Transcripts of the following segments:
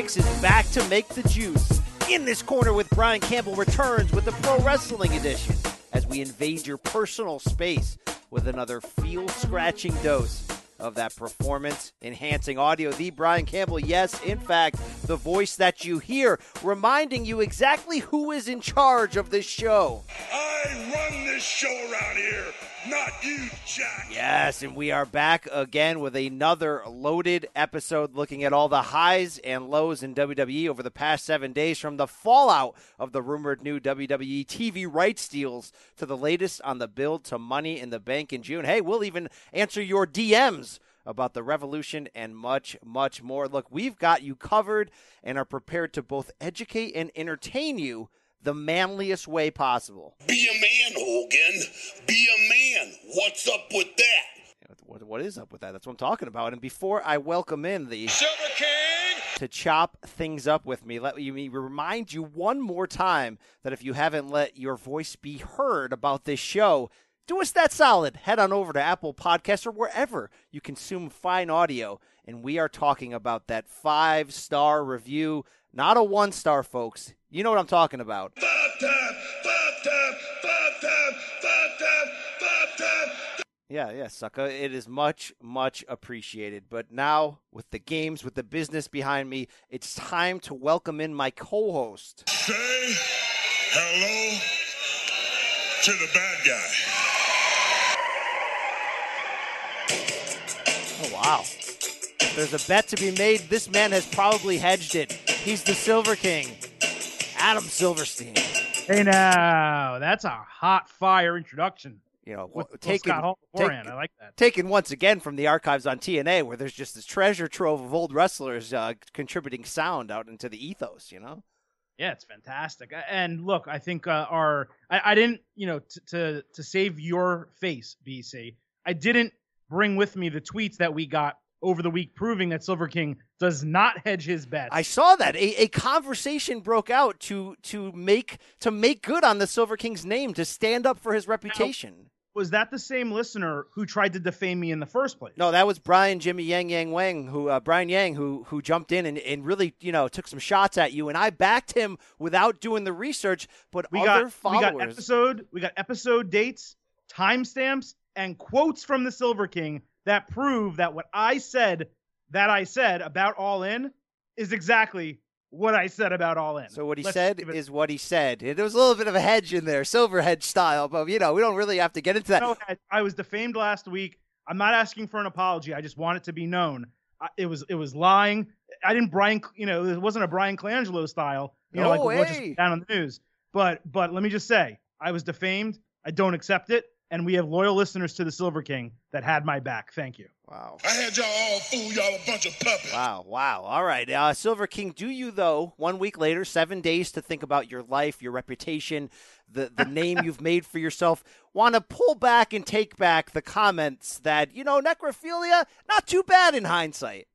is back to make the juice. In this corner with Brian Campbell returns with the Pro Wrestling Edition as we invade your personal space with another feel scratching dose of that performance enhancing audio. The Brian Campbell, yes, in fact, the voice that you hear, reminding you exactly who is in charge of this show. I run this show around here, not you, Jack. Yes, and we are back again with another loaded episode looking at all the highs and lows in WWE over the past seven days from the fallout of the rumored new WWE TV rights deals to the latest on the build to Money in the Bank in June. Hey, we'll even answer your DMs about the revolution and much, much more. Look, we've got you covered and are prepared to both educate and entertain you the manliest way possible. Be a man, Hogan. Be a man. What's up with that? What, what is up with that? That's what I'm talking about. And before I welcome in the Silver King. to chop things up with me, let me remind you one more time that if you haven't let your voice be heard about this show, do us that solid. Head on over to Apple Podcasts or wherever you consume fine audio. And we are talking about that five star review, not a one star, folks. You know what I'm talking about. Yeah, yeah, sucker. It is much, much appreciated. But now, with the games, with the business behind me, it's time to welcome in my co host. Say hello to the bad guy. Oh, wow. If there's a bet to be made, this man has probably hedged it. He's the Silver King, Adam Silverstein. Hey now, that's a hot fire introduction. You know, With, with taken, Scott Hall beforehand, take- I like that. taken once again from the archives on TNA, where there's just this treasure trove of old wrestlers uh, contributing sound out into the ethos, you know? Yeah, it's fantastic. And look, I think uh, our I, I didn't, you know, t- to to save your face, BC. I didn't bring with me the tweets that we got over the week proving that Silver King does not hedge his bets. I saw that a, a conversation broke out to to make to make good on the Silver King's name to stand up for his reputation. was that the same listener who tried to defame me in the first place? No, that was Brian Jimmy Yang Yang Wang, who uh, Brian Yang, who who jumped in and, and really you know took some shots at you, and I backed him without doing the research. But we other got followers, we got episode we got episode dates, timestamps, and quotes from the Silver King that prove that what I said that I said about All In is exactly what I said about All In. So what he Let's said it- is what he said. There was a little bit of a hedge in there, silver hedge style, but you know we don't really have to get into that. No, I was defamed last week. I'm not asking for an apology. I just want it to be known. I, it was it was lying. I didn't Brian. You know, it wasn't a Brian Colangelo style. You know, No like just down on the news. But but let me just say, I was defamed. I don't accept it. And we have loyal listeners to the Silver King that had my back. Thank you. Wow. I had y'all all fool y'all a bunch of puppets. Wow, wow. All right. Uh, Silver King, do you, though, one week later, seven days to think about your life, your reputation, the, the name you've made for yourself, want to pull back and take back the comments that, you know, necrophilia, not too bad in hindsight.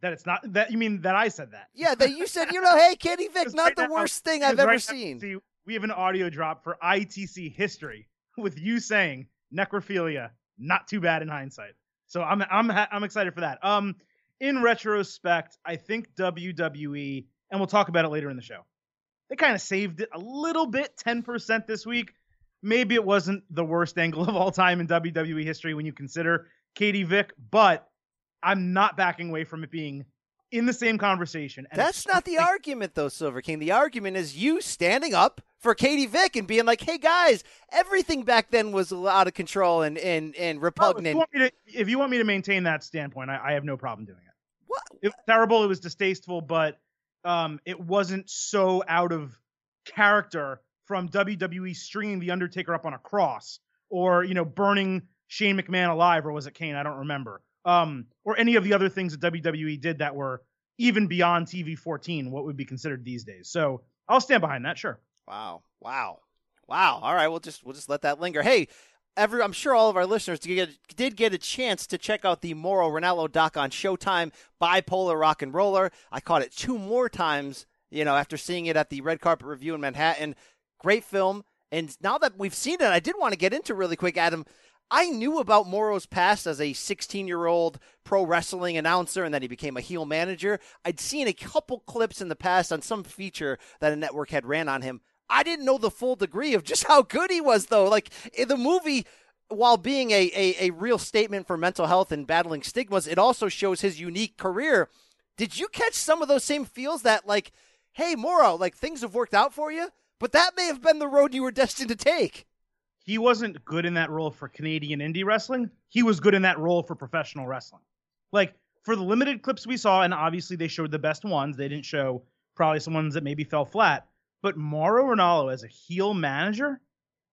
That it's not that you mean that I said that. Yeah, that you said, you know, hey, Katie Vick, Because not right the now- worst thing I've ever right now, seen. see, we have an audio drop for ITC history with you saying necrophilia, not too bad in hindsight. So I'm I'm I'm excited for that. Um, in retrospect, I think WWE, and we'll talk about it later in the show. They kind of saved it a little bit, 10% this week. Maybe it wasn't the worst angle of all time in WWE history when you consider Katie Vick, but I'm not backing away from it being in the same conversation. That's not the argument, though, Silver King. The argument is you standing up for Katie Vick and being like, hey, guys, everything back then was out of control and, and, and Oh, if, you repugnant. to, if you want me to maintain that standpoint, I, I have no problem doing it. What? It was terrible. It was distasteful, but um, it wasn't so out of character from WWE stringing the Undertaker up on a cross, or you know, burning Shane McMahon alive, or was it Kane? I don't remember. Um, or any of the other things that WWE did that were even beyond TV 14, what would be considered these days. So I'll stand behind that. Sure. Wow. Wow. Wow. All right, we'll just we'll just let that linger. Hey, every I'm sure all of our listeners did get, did get a chance to check out the Mauro Ranallo doc on Showtime, Bipolar Rock and Roller. I caught it two more times, you know, after seeing it at the red carpet review in Manhattan. Great film. And now that we've seen it, I did want to get into really quick, Adam. I knew about Mauro's past as a 16 year old pro wrestling announcer and then he became a heel manager. I'd seen a couple clips in the past on some feature that a network had ran on him. I didn't know the full degree of just how good he was, though. Like in the movie, while being a, a, a real statement for mental health and battling stigmas, it also shows his unique career. Did you catch some of those same feels that, like, hey, Moro, like things have worked out for you, but that may have been the road you were destined to take? He wasn't good in that role for Canadian indie wrestling. He was good in that role for professional wrestling. Like for the limited clips we saw, and obviously they showed the best ones. They didn't show probably some ones that maybe fell flat. But Mauro Ranallo as a heel manager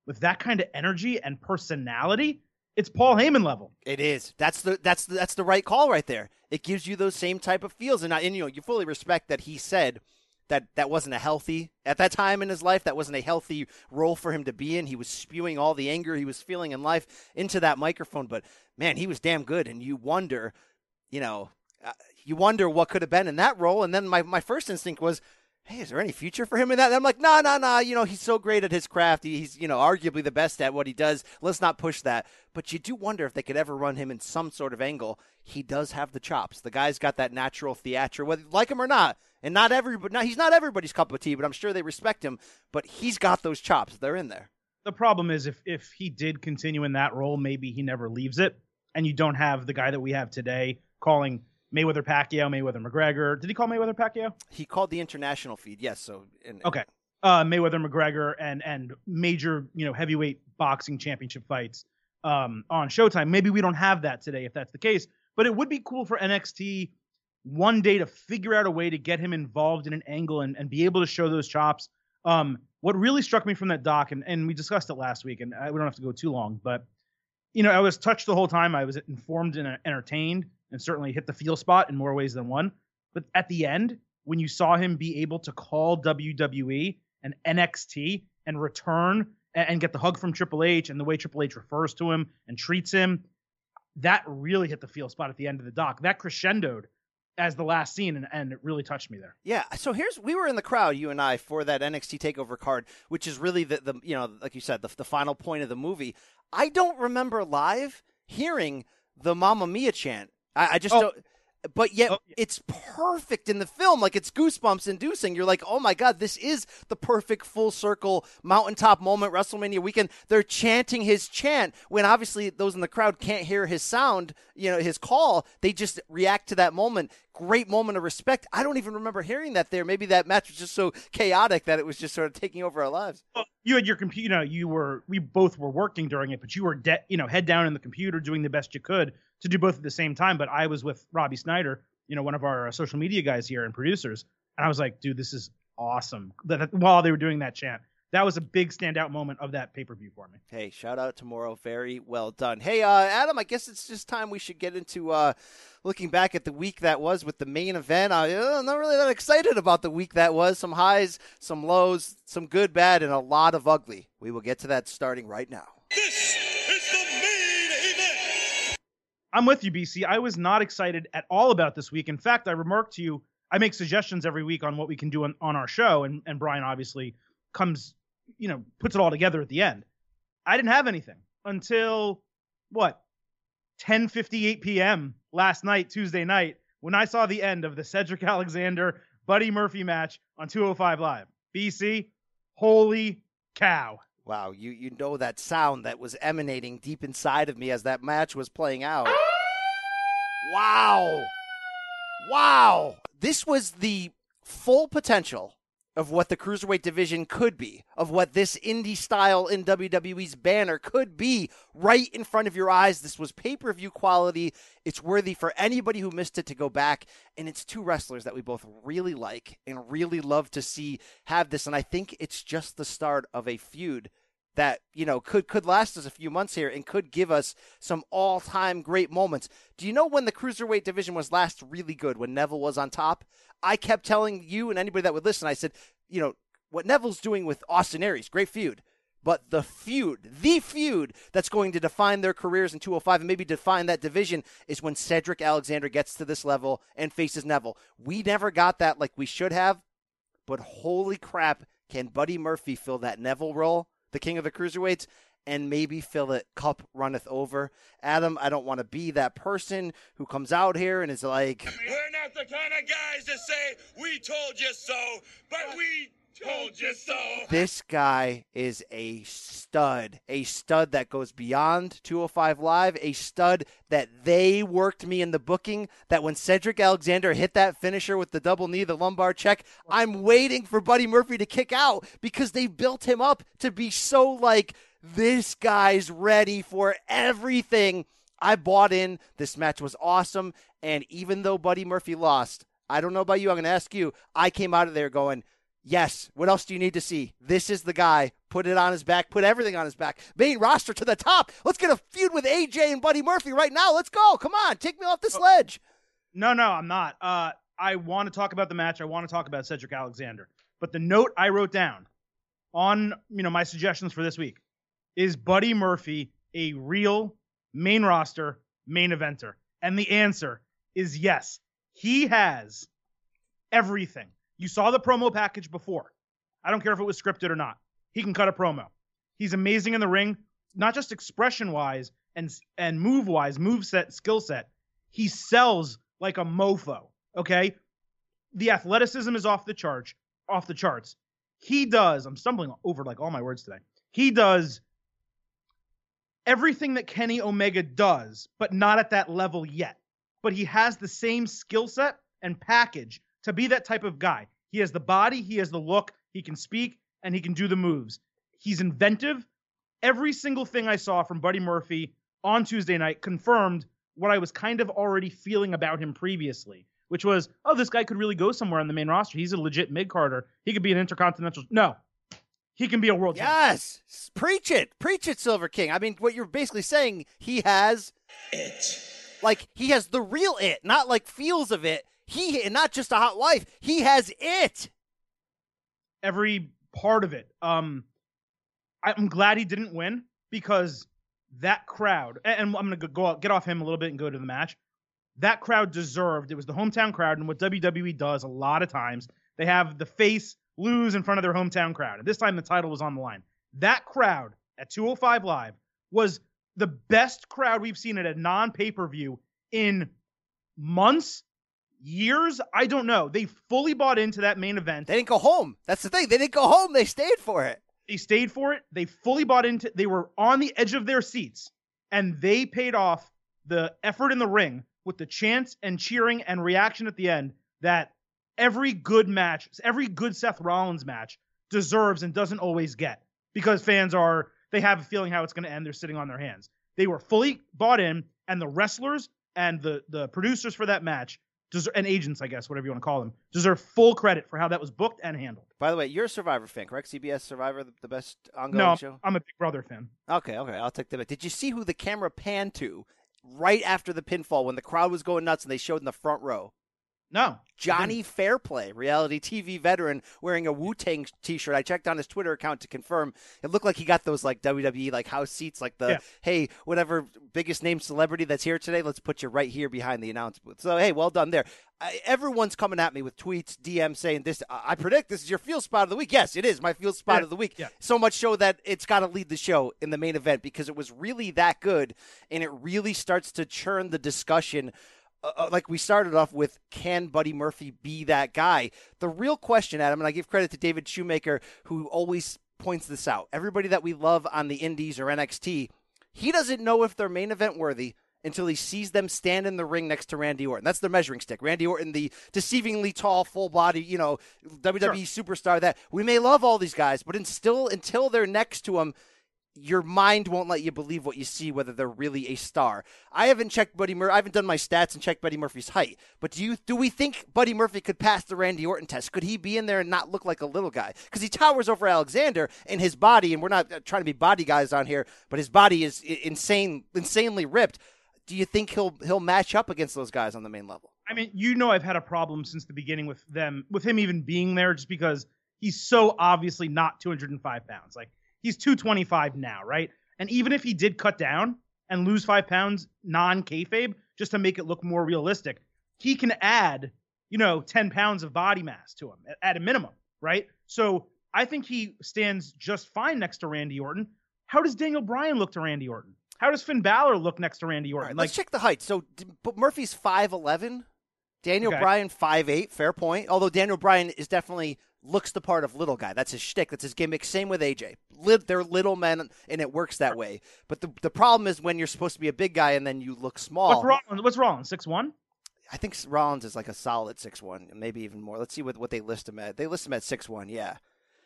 with that kind of energy and personality, it's Paul Heyman level. It is. That's the that's the, that's the right call right there. It gives you those same type of feels, and, I, and you know you fully respect that he said that that wasn't a healthy at that time in his life that wasn't a healthy role for him to be in. He was spewing all the anger he was feeling in life into that microphone. But man he was damn good. And you wonder you know uh, you wonder what could have been in that role. And then my, my first instinct was hey is there any future for him in that? And i'm like no no no you know he's so great at his craft. He's you know arguably the best at what he does. Let's not push that. But you do wonder if they could ever run him in some sort of angle. He does have the chops. The guy's got that natural theatre whether like him or not and not everybody, now he's not everybody's cup of tea, but I'm sure they respect him. But he's got those chops; they're in there. The problem is if if he did continue in that role, maybe he never leaves it, and you don't have the guy that we have today calling Mayweather Pacquiao, Mayweather McGregor. Did he call Mayweather Pacquiao? He called the international feed, yes. So in, okay, uh, Mayweather McGregor and and major you know heavyweight boxing championship fights um, on Showtime. Maybe we don't have that today if that's the case, but it would be cool for NXT one day to figure out a way to get him involved in an angle and, and be able to show those chops. Um, what really struck me from that doc, and, and we discussed it last week, and I, we don't have to go too long, but you know, I was touched the whole time. I was informed and entertained, and certainly hit the feel spot in more ways than one. But at the end, when you saw him be able to call WWE and NXT and return and, and get the hug from Triple H and the way Triple H refers to him and treats him, that really hit the feel spot at the end of the doc. That crescendoed as the last scene, and, and it really touched me there. Yeah. So here's we were in the crowd, you and I, for that NXT Takeover card, which is really the the you know like you said the the final point of the movie. I don't remember live hearing the Mamma Mia chant. I, I just oh. don't but yet oh, yeah. it's perfect in the film. Like it's goosebumps inducing. You're like, oh my God, this is the perfect full circle mountaintop moment, WrestleMania weekend. They're chanting his chant when obviously those in the crowd can't hear his sound, you know, his call. They just react to that moment. Great moment of respect. I don't even remember hearing that there. Maybe that match was just so chaotic that it was just sort of taking over our lives. Well, you had your computer, you, know, you were, we both were working during it, but you were, de- you know, head down in the computer doing the best you could to do both at the same time. But I was with Robbie Snyder, you know, one of our uh, social media guys here and producers, and I was like, dude, this is awesome. That, while they were doing that chant, that was a big standout moment of that pay per view for me. Hey, shout out to Mauro. Very well done. Hey, uh, Adam, I guess it's just time we should get into uh, looking back at the week that was with the main event. I, am not really that excited about the week that was. Some highs, some lows, some good, bad, and a lot of ugly. We will get to that starting right now. I'm with you, BC. I was not excited at all about this week. In fact, I remarked to you, I make suggestions every week on what we can do on, on our show, and, and Brian obviously comes you know, puts it all together at the end. I didn't have anything until what 10:58 p.m. last night, Tuesday night, when I saw the end of the Cedric Alexander Buddy Murphy match on 205 Live. BC, holy cow. Wow, you you know that sound that was emanating deep inside of me as that match was playing out. Wow. Wow. This was the full potential of what the cruiserweight division could be, of what this indie style in WWE's banner could be right in front of your eyes. This was pay per view quality. It's worthy for anybody who missed it to go back. And it's two wrestlers that we both really like and really love to see have this. And I think it's just the start of a feud that you know could could last us a few months here and could give us some all-time great moments. Do you know when the cruiserweight division was last really good when Neville was on top? I kept telling you and anybody that would listen, I said, you know, what Neville's doing with Austin Aries, great feud. But the feud, the feud that's going to define their careers in 205 and maybe define that division is when Cedric Alexander gets to this level and faces Neville. We never got that like we should have, but holy crap, can Buddy Murphy fill that Neville role? The king of the cruiserweights. and maybe fill it cup runneth over. Adam, I don't want to be that person who comes out here and is like, We're not the kind of guys to say, we told you so, but we told you so. this guy is a stud, a stud that goes beyond 205 Live, a stud that they worked me in the booking. That when Cedric Alexander hit that finisher with the double knee, the lumbar check, I'm waiting for Buddy Murphy to kick out because they built him up to be so like, this guy's ready for everything. I bought in. This match was awesome. And even though Buddy Murphy lost, I don't know about you. I'm going to ask you. I came out of there going, Yes. What else do you need to see? This is the guy. Put it on his back. Put everything on his back. Main roster to the top. Let's get a feud with AJ and Buddy Murphy right now. Let's go. Come on. Take me off the sledge. No, no, I'm not. Uh, I want to talk about the match. I want to talk about Cedric Alexander. But the note I wrote down on you know my suggestions for this week is Buddy Murphy a real main roster main eventer? And the answer is yes. He has everything. You saw the promo package before. I don't care if it was scripted or not. He can cut a promo. He's amazing in the ring, not just expression wise and and move wise, move set, skill set. He sells like a mofo. Okay, the athleticism is off the chart, off the charts. He does. I'm stumbling over like all my words today. He does everything that Kenny Omega does, but not at that level yet. But he has the same skill set and package to be that type of guy. He has the body, he has the look, he can speak, and he can do the moves. He's inventive. Every single thing I saw from Buddy Murphy on Tuesday night confirmed what I was kind of already feeling about him previously, which was, oh, this guy could really go somewhere on the main roster. He's a legit mid carder. He could be an intercontinental. No, he can be a world champion. Yes. Preach it. Preach it, Silver King. I mean, what you're basically saying, he has It. like he has the real it, not like feels of it. He and not just a hot wife. He has it. every part of it. Um, I'm glad he didn't win because that crowd, and I'm gonna go- go out, get off him a little bit and go to the match. That crowd deserved. It was the hometown crowd, and what WWE does a lot of times, they have the face lose in front of their hometown crowd. And this time, the title was on the line. That crowd at 205 Live was the best crowd we've seen at a non pay per view in months, years. I don't know. They fully bought into that main event. They didn't go home. That's the thing. They didn't go home. They stayed for it. They stayed for it. They fully bought into. They were on the edge of their seats, and they paid off the effort in the ring with the chants and cheering and reaction at the end that every good match, every good Seth Rollins match deserves and doesn't always get because fans are they have a feeling how it's going to end. They're sitting on their hands. They were fully bought in, and the wrestlers and the the producers for that match deserve, and agents, I guess, whatever you want to call them, deserve full credit for how that was booked and handled. By the way, you're a Survivor fan, correct? CBS Survivor, the, the best ongoing No, show. I'm a Big Brother fan. Okay, okay, I'll take that. back. Did you see who the camera panned to right after the pinfall when the crowd was going nuts and they showed in the front row? No, Johnny Fairplay, reality TV veteran, wearing a Wu Tang T-shirt. I checked on his Twitter account to confirm. It looked like he got those like WWE like house seats, like the Yeah. hey, whatever biggest name celebrity that's here today, let's put you right here behind the announce booth. So hey, well done there. I, everyone's coming at me with tweets, DMs saying this. I I predict this is your feel spot of the week. Yes, it is my feel spot Yeah, of the week. yeah. So much so that it's got to lead the show in the main event because it was really that good, and it really starts to churn the discussion uh, uh, like we started off with, can Buddy Murphy be that guy? The real question, Adam, and I give credit to David Shoemaker, who always points this out. Everybody that we love on the Indies or NXT, he doesn't know if they're main event worthy until he sees them stand in the ring next to Randy Orton. That's their measuring stick. Randy Orton, the deceivingly tall, full body, you know, WWE superstar. That we may love all these guys, but still until they're next to him, your mind won't let you believe what you see, whether they're really a star. I haven't checked Buddy Murphy. I haven't done my stats and checked Buddy Murphy's height. But do you do we think Buddy Murphy could pass the Randy Orton test? Could he be in there and not look like a little guy? Because he towers over Alexander in his body, and we're not uh, trying to be body guys on here, but his body is insane, insanely ripped. Do you think he'll he'll match up against those guys on the main level? I mean, you know, I've had a problem since the beginning with them, with him even being there, just because he's so obviously not 205 pounds. Like he's 225 now, right? And even if he did cut down and lose five pounds non kayfabe, just to make it look more realistic, he can add, you know, 10 pounds of body mass to him at, a minimum, right? So I think he stands just fine next to Randy Orton. how does Daniel Bryan look to Randy Orton? How does Finn Balor look next to Randy Orton? right, like let's check the height. So, but Murphy's five eleven. Daniel Okay. Bryan five eight. Fair point. Although Daniel Bryan is definitely looks the part of little guy. That's his shtick. That's his gimmick. Same with AJ. Li- they're little men, and it works that way. But the the problem is when you're supposed to be a big guy and then you look small. what's Rollins? What's Rollins? Six one. I think Rollins is like a solid six one, maybe even more. Let's see what what they list him at. They list him at six one. Yeah.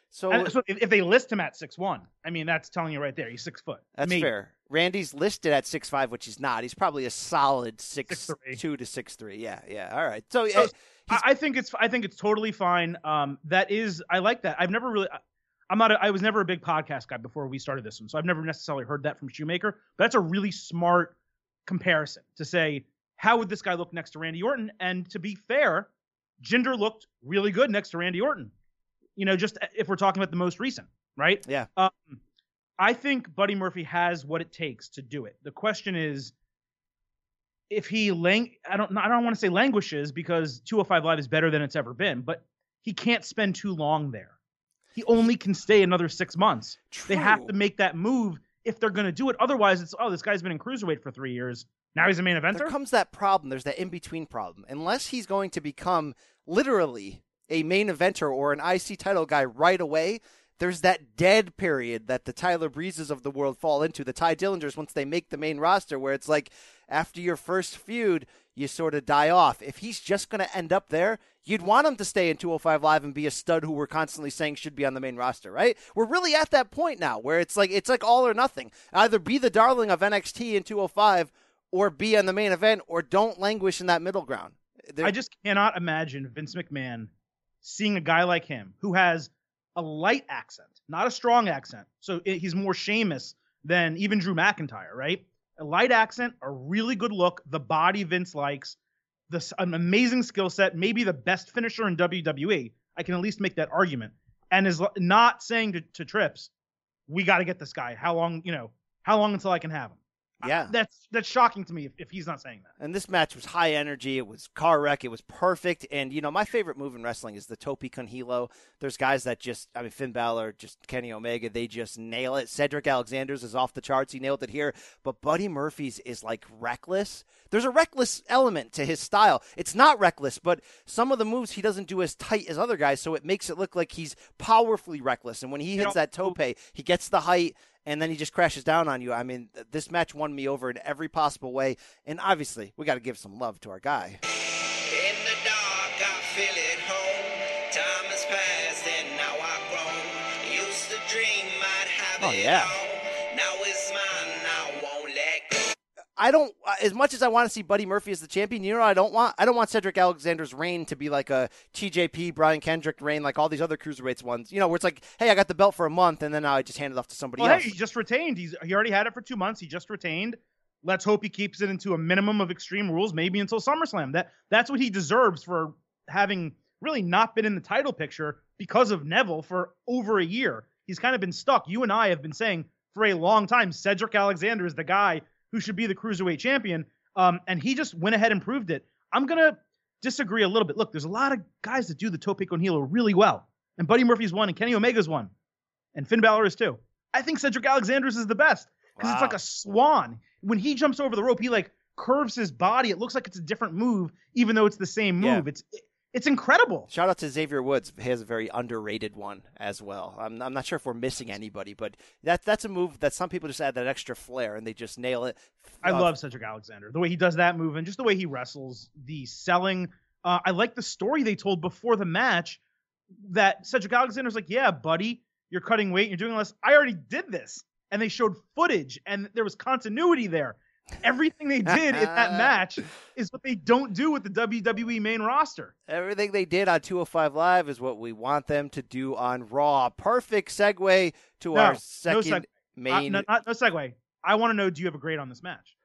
So so if, if they list him at six one, I mean that's telling you right there. He's six foot. That's Maybe. fair. Randy's listed at six five, which he's not. He's probably a solid six two to six three. Yeah, yeah. All right. So, So, uh, I, I think it's I think it's totally fine. Um, that is I like that. I've never really. I'm not. A, I was never a big podcast guy before we started this one, so I've never necessarily heard that from Shoemaker. But that's a really smart comparison to say how would this guy look next to Randy Orton? And to be fair, Jinder looked really good next to Randy Orton. You know, just if we're talking about the most recent, right? Yeah. Um, I think Buddy Murphy has what it takes to do it. The question is, if he lang I don't I don't want to say languishes because 205 Live is better than it's ever been, but he can't spend too long there. He only can stay another six months. They have to make that move if they're going to do it. Otherwise, it's oh this guy's been in cruiserweight for three years. Now he's a main eventer. there comes that problem. There's that in between problem. Unless he's going to become literally a main eventer or an IC title guy right away, there's that dead period that the Tyler Breezes of the world fall into, the Ty Dillingers once they make the main roster, where it's like after your first feud, you sort of die off. If he's just going to end up there, you'd want him to stay in 205 Live and be a stud who we're constantly saying should be on the main roster, right? We're really at that point now where it's like it's like all or nothing. Either be the darling of NXT in 205 or be on the main event or don't languish in that middle ground. I just cannot imagine Vince McMahon seeing a guy like him who has a light accent, not a strong accent. So i- he's more Sheamus than even Drew McIntyre, right? A light accent, a really good look, the body Vince likes, this an amazing skill set, maybe the best finisher in WWE. I can at least make that argument. And is not saying to, to Trips, we got to get this guy. How long, you know, how long until I can have him? I- Yeah. that's that's shocking to me if, if he's not saying that. And this match was high energy. It was car wreck. It was perfect. And you know, my favorite move in wrestling is the tope con hilo. There's guys that just, I mean, Finn Balor, just Kenny Omega, they just nail it. Cedric Alexander's is off the charts. He nailed it here. But Buddy Murphy's is like reckless. There's a reckless element to his style. It's not reckless, but some of the moves he doesn't do as tight as other guys, so it makes it look like he's powerfully reckless. And when he hits know- that tope, he gets the height and then he just crashes down on you. I mean, this match won me over in every possible way. And obviously, we got to give some love to our guy. In the dark, I feel I don't uh, as much as I want to see Buddy Murphy as the champion. You know, I don't want. I don't want Cedric Alexander's reign to be like a TJP Brian Kendrick reign, like all these other cruiserweights ones. You know, where it's like, hey, I got the belt for a month, and then I just hand it off to somebody Well, else. hey, he just retained. He's he already had it for two months. He just retained. Let's hope he keeps it into a minimum of extreme rules, maybe until SummerSlam. That that's what he deserves for having really not been in the title picture because of Neville for over a year. He's kind of been stuck. You and I have been saying for a long time Cedric Alexander is the guy who should be the cruiserweight champion, um, and he just went ahead and proved it. I'm gonna disagree a little bit. Look, there's a lot of guys that do the tope con hilo really well, and Buddy Murphy's one, and Kenny Omega's one, and Finn Balor is too. I think Cedric Alexander's is the best because it's like a swan. When he jumps over the rope, he like curves his body. It looks like it's a different move, even though it's the same Yeah. move. It's it's incredible. Shout out to Xavier Woods. He has a very underrated one as well. I'm, I'm not sure if we're missing anybody, but that that's a move that some people just add that extra flair and they just nail it. I Uh, love Cedric Alexander. The way he does that move and just the way he wrestles, the selling. Uh, I like the story they told before the match that Cedric Alexander's like, yeah, buddy, you're cutting weight, you're doing less. I already did this. And they showed footage and there was continuity there. Everything they did in that match is what they don't do with the WWE main roster. Everything they did on 205 Live is what we want them to do on Raw. Perfect segue to No, our no second seg- Uh, main. no, not, no segue. I want to know do you have a grade on this match?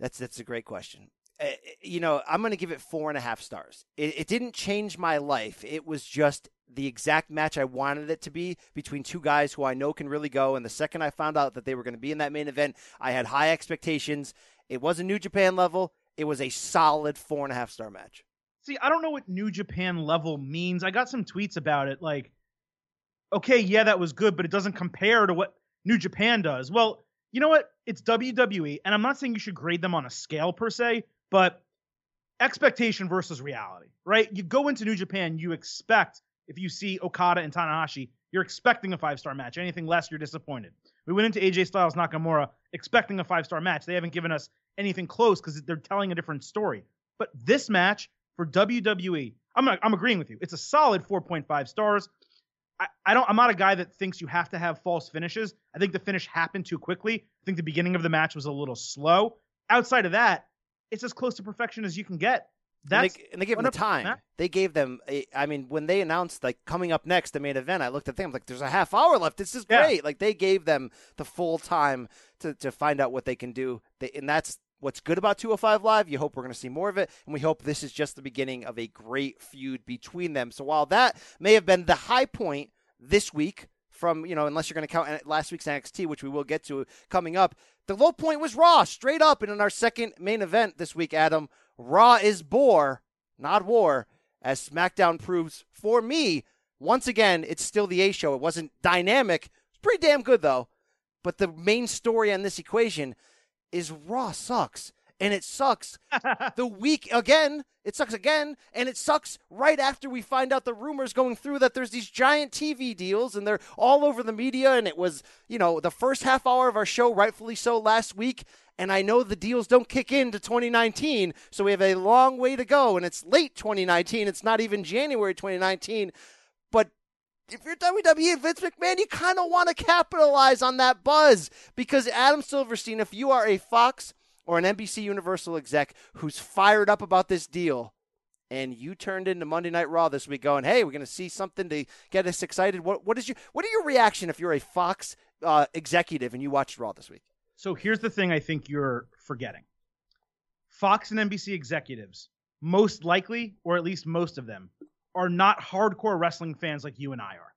That's that's a great question. Uh, you know, I'm going to give it four and a half stars. It, it didn't change my life. It was just the exact match I wanted it to be between two guys who I know can really go. And the second I found out that they were going to be in that main event, I had high expectations. It wasn't New Japan level. It was a solid four and a half star match. See, I don't know what New Japan level means. I got some tweets about it, like, okay, yeah, that was good, but it doesn't compare to what New Japan does. Well, you know what? It's WWE, and I'm not saying you should grade them on a scale per se, but expectation versus reality, right? You go into New Japan, you expect if you see Okada and Tanahashi, you're expecting a five star match. Anything less, you're disappointed. We went into AJ Styles Nakamura expecting a five star match. They haven't given us anything close because they're telling a different story. But this match for WWE, I'm I'm agreeing with you. It's a solid 4.5 stars. I, I don't I'm not a guy that thinks you have to have false finishes. I think the finish happened too quickly. I think the beginning of the match was a little slow. Outside of that, it's as close to perfection as you can get. That's and they, and they gave them the time. They gave them. A, I mean, when they announced like coming up next, the main event, I looked at them like, "There's a half hour left. This is great." Like they gave them the full time to to find out what they can do. They, and that's what's good about 205 Live. You hope we're going to see more of it, and we hope this is just the beginning of a great feud between them. So while that may have been the high point this week, from you know, unless you're going to count last week's NXT, which we will get to coming up, the low point was Raw, straight up. And in our second main event this week, Adam, Raw is bore, not war, as SmackDown proves for me. Once again, it's still the A show. It wasn't dynamic. It's pretty damn good though. But the main story on this equation is Raw sucks. And it sucks the week again. It sucks again. And it sucks right after we find out the rumors going through that there's these giant TV deals and they're all over the media. And it was, you know, the first half hour of our show, rightfully so, last week. And I know the deals don't kick in to 2019, so we have a long way to go. And it's late 2019. It's not even January 2019. But if you're WWE and Vince McMahon, you kind of want to capitalize on that buzz because Adam Silverstein, if you are a Fox or an NBC Universal exec who's fired up about this deal, and you turned into Monday Night Raw this week going, "Hey, we're going to see something to get us excited." What what is your what are your reaction if you're a Fox uh, executive and you watched Raw this week? So here's the thing I think you're forgetting Fox and NBC executives, most likely, or at least most of them, are not hardcore wrestling fans like you and I are.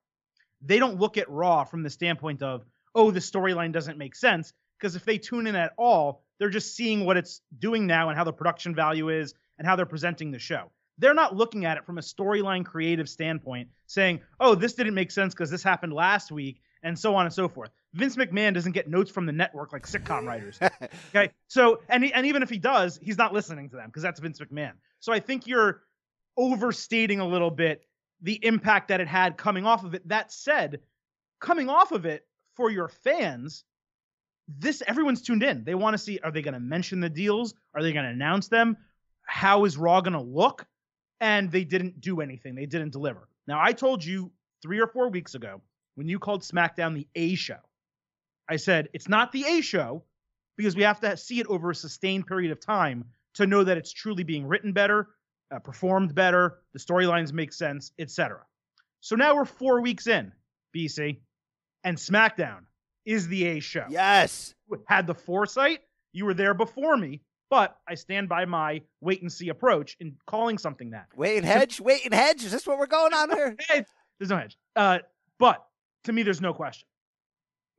They don't look at Raw from the standpoint of, oh, the storyline doesn't make sense. Because if they tune in at all, they're just seeing what it's doing now and how the production value is and how they're presenting the show. They're not looking at it from a storyline creative standpoint, saying, oh, this didn't make sense because this happened last week, and so on and so forth. Vince McMahon doesn't get notes from the network like sitcom writers. okay, so and he, and even if he does, he's not listening to them because that's Vince McMahon. So I think you're overstating a little bit the impact that it had coming off of it. That said, coming off of it for your fans, this everyone's tuned in. They want to see are they going to mention the deals? Are they going to announce them? How is Raw going to look? And they didn't do anything. They didn't deliver. Now I told you 3 or 4 weeks ago when you called SmackDown the A show I said it's not the A show because we have to see it over a sustained period of time to know that it's truly being written better, uh, performed better, the storylines make sense, etc. So now we're four weeks in, BC, and SmackDown is the A show. Yes. Had the foresight, you were there before me, but I stand by my wait and see approach in calling something that. Wait and hedge? So, wait and hedge? Is this what we're going on here? there's no hedge. Uh, but to me, there's no question.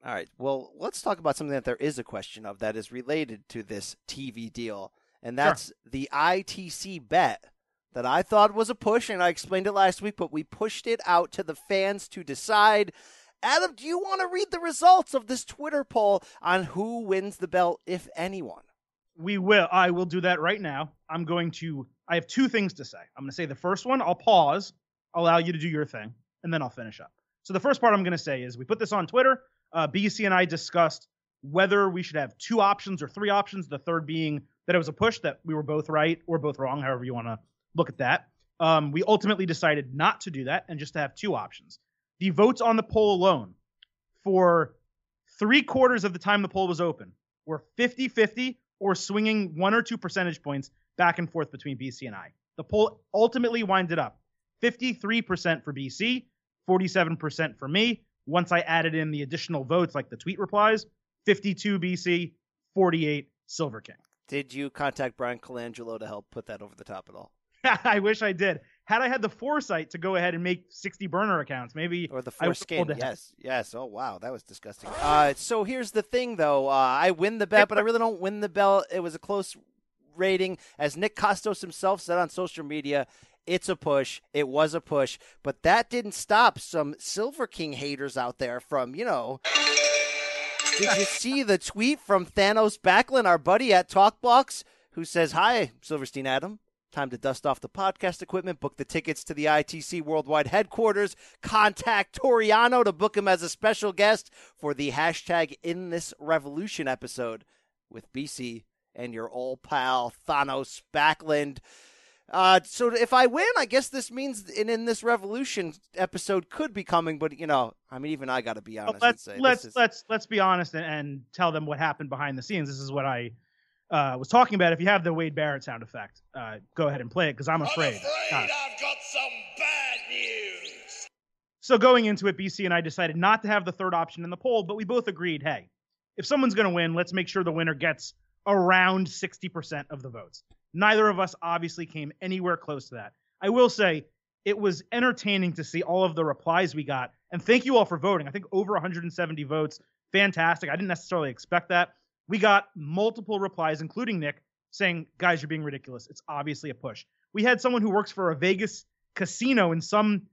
All right. Well, let's talk about something that there is a question of that is related to this TV deal, and that's sure. the ITC bet that I thought was a push, and I explained it last week, but we pushed it out to the fans to decide. Adam, do you want to read the results of this Twitter poll on who wins the belt, if anyone? We will. I will do that right now. I'm going to. I have two things to say. I'm going to say the first one. I'll pause, allow you to do your thing, and then I'll finish up. So the first part I'm going to say is we put this on Twitter uh, BC and I discussed whether we should have two options or three options. The third being that it was a push that we were both right or both wrong, however you want to look at that. Um, we ultimately decided not to do that and just to have two options. The votes on the poll alone for three quarters of the time the poll was open were 50 50 or swinging one or two percentage points back and forth between BC and I. The poll ultimately winded up 53% for BC, 47% for me, once I added in the additional votes, like the tweet replies, 52 BC, 48 Silver King. Did you contact Brian Colangelo to help put that over the top at all? I wish I did. Had I had the foresight to go ahead and make 60 burner accounts, maybe. Or the foreskin. Yes, yes. Oh, wow. That was disgusting. Uh, so here's the thing, though. Uh, I win the bet, but I really don't win the belt. It was a close rating. As Nick Kostos himself said on social media, it's a push. It was a push, but that didn't stop some Silver King haters out there from, you know, Did you see the tweet from Thanos Backlund, our buddy at Talkbox, who says, Hi, Silverstein Adam. Time to dust off the podcast equipment, book the tickets to the ITC Worldwide headquarters, contact Toriano to book him as a special guest for the hashtag In This Revolution episode with BC and your old pal Thanos Backlund. Uh, so if I win, I guess this means in, in this revolution episode could be coming, but you know, I mean, even I got to be honest. let's and say let's this is, let's let's be honest and, and tell them what happened behind the scenes. This is what I uh, was talking about. If you have the Wade Barrett sound effect, uh, go ahead and play it because I'm I'm afraid. afraid Uh, I've got some bad news. So going into it, BC and I decided not to have the third option in the poll, but we both agreed, hey, if someone's going to win, let's make sure the winner gets around 60% of the votes. Neither of us obviously came anywhere close to that. I will say it was entertaining to see all of the replies we got, and thank you all for voting. I think over 170 votes, fantastic. I didn't necessarily expect that. We got multiple replies, including Nick, saying, guys, you're being ridiculous. It's obviously a push. We had someone who works for a Vegas casino in some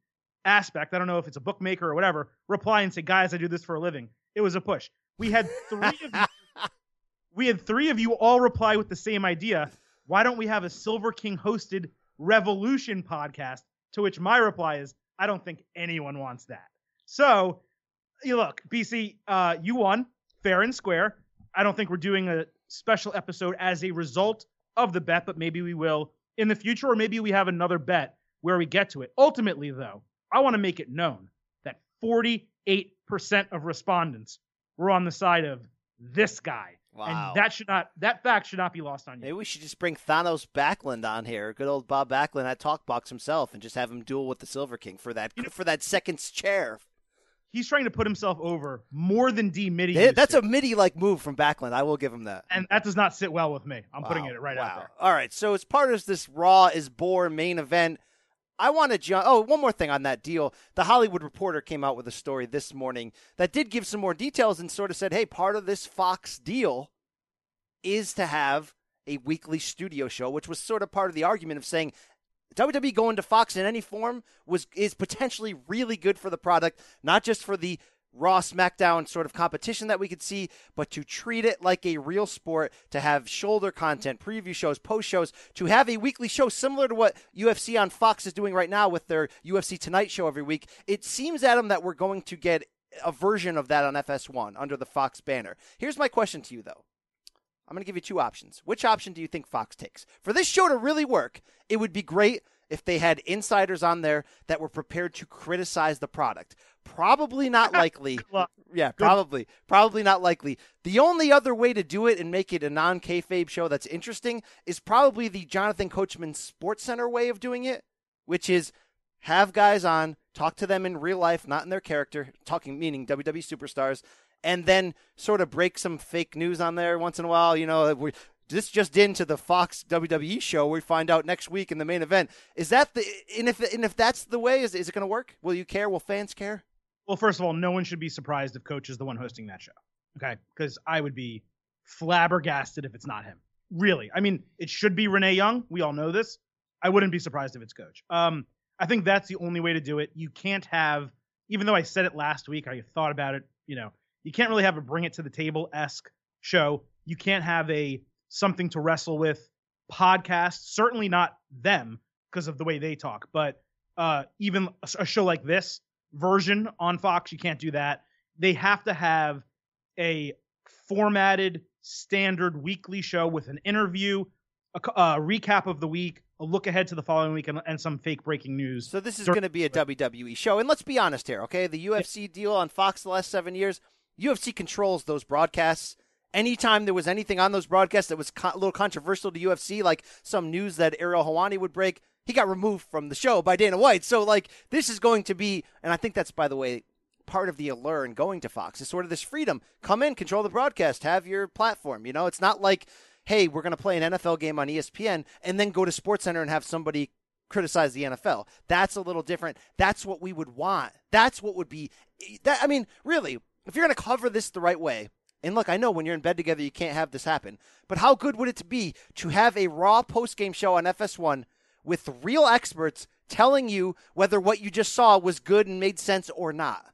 aspect, I don't know if it's a bookmaker or whatever, reply and say, "Guys, I do this for a living." It was a push. We had three of you, we had three of you all reply with the same idea. Why don't we have a Silver King hosted Revolution podcast? To which my reply is, I don't think anyone wants that. So, you look, BC, uh, you won fair and square. I don't think we're doing a special episode as a result of the bet, but maybe we will in the future, or maybe we have another bet where we get to it. Ultimately, though, I want to make it known that 48% of respondents were on the side of this guy. Wow. And that should not that fact should not be lost on you. Maybe we should just bring Thanos Backlund on here, good old Bob Backlund at Talkbox himself, and just have him duel with the Silver King for that for that second chair. He's trying to put himself over more than D Mitty. That's a MIDI like move from Backlund. I will give him that. and that does not sit well with me. I'm putting it right wow. out there. All right, so as part of this Raw is born main event, I want to jump. Oh, one more thing on that deal. The Hollywood Reporter came out with a story this morning that did give some more details and sort of said, hey, part of this Fox deal is to have a weekly studio show, which was sort of part of the argument of saying WWE going to Fox in any form was is potentially really good for the product, not just for the Raw SmackDown sort of competition that we could see, but to treat it like a real sport, to have shoulder content, preview shows, post shows, to have a weekly show similar to what UFC on Fox is doing right now with their UFC Tonight show every week. It seems, Adam, that we're going to get a version of that on FS1 under the Fox banner. Here's my question to you, though. I'm going to give you two options. Which option do you think Fox takes? For this show to really work, it would be great if they had insiders on there that were prepared to criticize the product. Probably not likely. Yeah, probably. Probably not likely. The only other way to do it and make it a non kayfabe show that's interesting is probably the Jonathan Coachman Sports Center way of doing it, which is have guys on, talk to them in real life, not in their character, talking meaning WWE superstars, and then sort of break some fake news on there once in a while. You know, we this just into the Fox WWE show. We find out next week in the main event. Is that the and if and if that's the way, is is it going to work? Will you care? Will fans care? Well, first of all, no one should be surprised if Coach is the one hosting that show. Okay, because I would be flabbergasted if it's not him. Really, I mean, it should be Renee Young. We all know this. I wouldn't be surprised if it's Coach. Um, I think that's the only way to do it. You can't have, even though I said it last week, I thought about it. You know, you can't really have a bring it to the table esque show. You can't have a something to wrestle with podcast. Certainly not them because of the way they talk. But uh, even a, show like this version on Fox, you can't do that. They have to have a formatted standard weekly show with an interview, a, a recap of the week, a look ahead to the following week, and, and some fake breaking news. So this is going to be a WWE show, and let's be honest here, okay? The UFC deal on Fox the last seven years, UFC controls those broadcasts. Anytime there was anything on those broadcasts that was co- a little controversial to UFC, like some news that Ariel Helwani would break, he got removed from the show by Dana White. So, like, this is going to be, and I think that's, by the way, part of the allure in going to Fox is sort of this freedom. Come in, control the broadcast, have your platform. You know, it's not like, hey, we're going to play an NFL game on ESPN and then go to SportsCenter and have somebody criticize the NFL. That's a little different. That's what we would want. That's what would be that I mean, really, if you're going to cover this the right way. And look, I know when you're in bed together you can't have this happen. But how good would it be to have a raw post-game show on FS1 with real experts telling you whether what you just saw was good and made sense or not?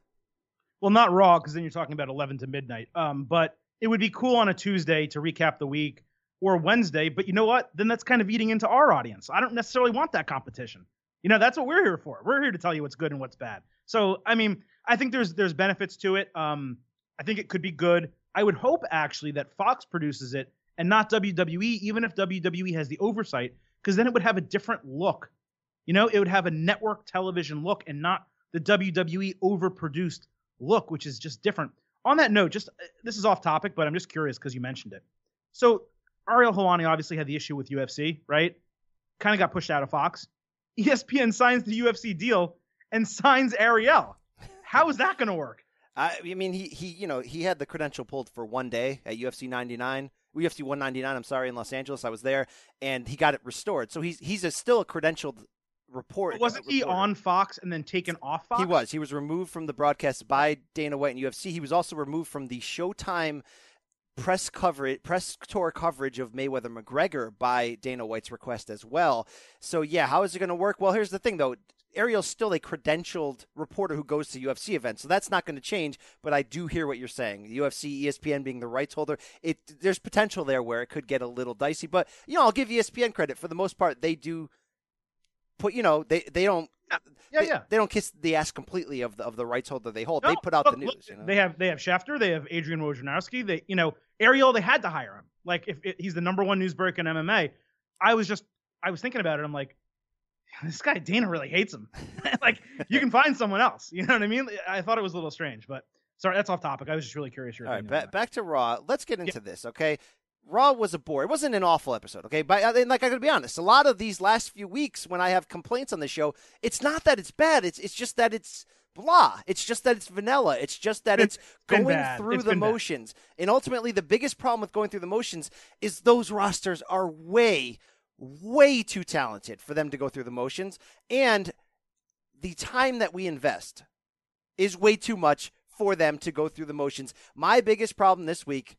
Well, not Raw because then you're talking about 11 to midnight. Um, but it would be cool on a Tuesday to recap the week or Wednesday. But you know what? Then that's kind of eating into our audience. I don't necessarily want that competition. You know, that's what we're here for. We're here to tell you what's good and what's bad. So, I mean, I think there's there's benefits to it. Um, I think it could be good. I would hope actually that Fox produces it and not WWE, even if WWE has the oversight, because then it would have a different look. You know, it would have a network television look and not the WWE overproduced look, which is just different. On that note, just uh, this is off topic, but I'm just curious because you mentioned it. So Ariel Helwani obviously had the issue with UFC, right? Kind of got pushed out of Fox. ESPN signs the UFC deal and signs Ariel. How is that going to work? I, I mean, he he you know he had the credential pulled for one day at UFC 99. UFC 199, I'm sorry, in Los Angeles. I was there, and he got it restored. So he's he's a, still a credentialed report. But wasn't he reporter. on Fox and then taken off Fox? He was. He was removed from the broadcast by Dana White and UFC. He was also removed from the Showtime press coverage, press tour coverage of Mayweather McGregor by Dana White's request as well. So yeah, how is it going to work? Well, here's the thing though. Ariel's still a credentialed reporter who goes to UFC events, so that's not going to change. But I do hear what you're saying. The UFC, ESPN being the rights holder, it there's potential there where it could get a little dicey. But you know, I'll give ESPN credit for the most part. They do put, you know, they they don't. Yeah, they, yeah. They don't kiss the ass completely of the of the rights holder they hold. No, they put out look, the news. look, you know? They have they have Schefter, they have Adrian Wojnarowski. They you know Ariel, they had to hire him. Like if, if he's the number one news break in MMA, I was just I was thinking about it. I'm like, this guy Dana really hates him. like you can find someone else. You know what I mean? I thought it was a little strange, but sorry, that's off topic. I was just really curious. Your All right, ba- back to Raw. Let's get into this, okay? Raw was a bore. It wasn't an awful episode, okay? But uh, and like I gotta be honest, a lot of these last few weeks when I have complaints on the show, it's not that it's bad. It's it's just that it's blah. It's just that it's vanilla. It's just that it's been going bad. through It's the been bad. motions. And ultimately, the biggest problem with going through the motions is those rosters are way, way too talented for them to go through the motions, and the time that we invest is way too much for them to go through the motions. My biggest problem this week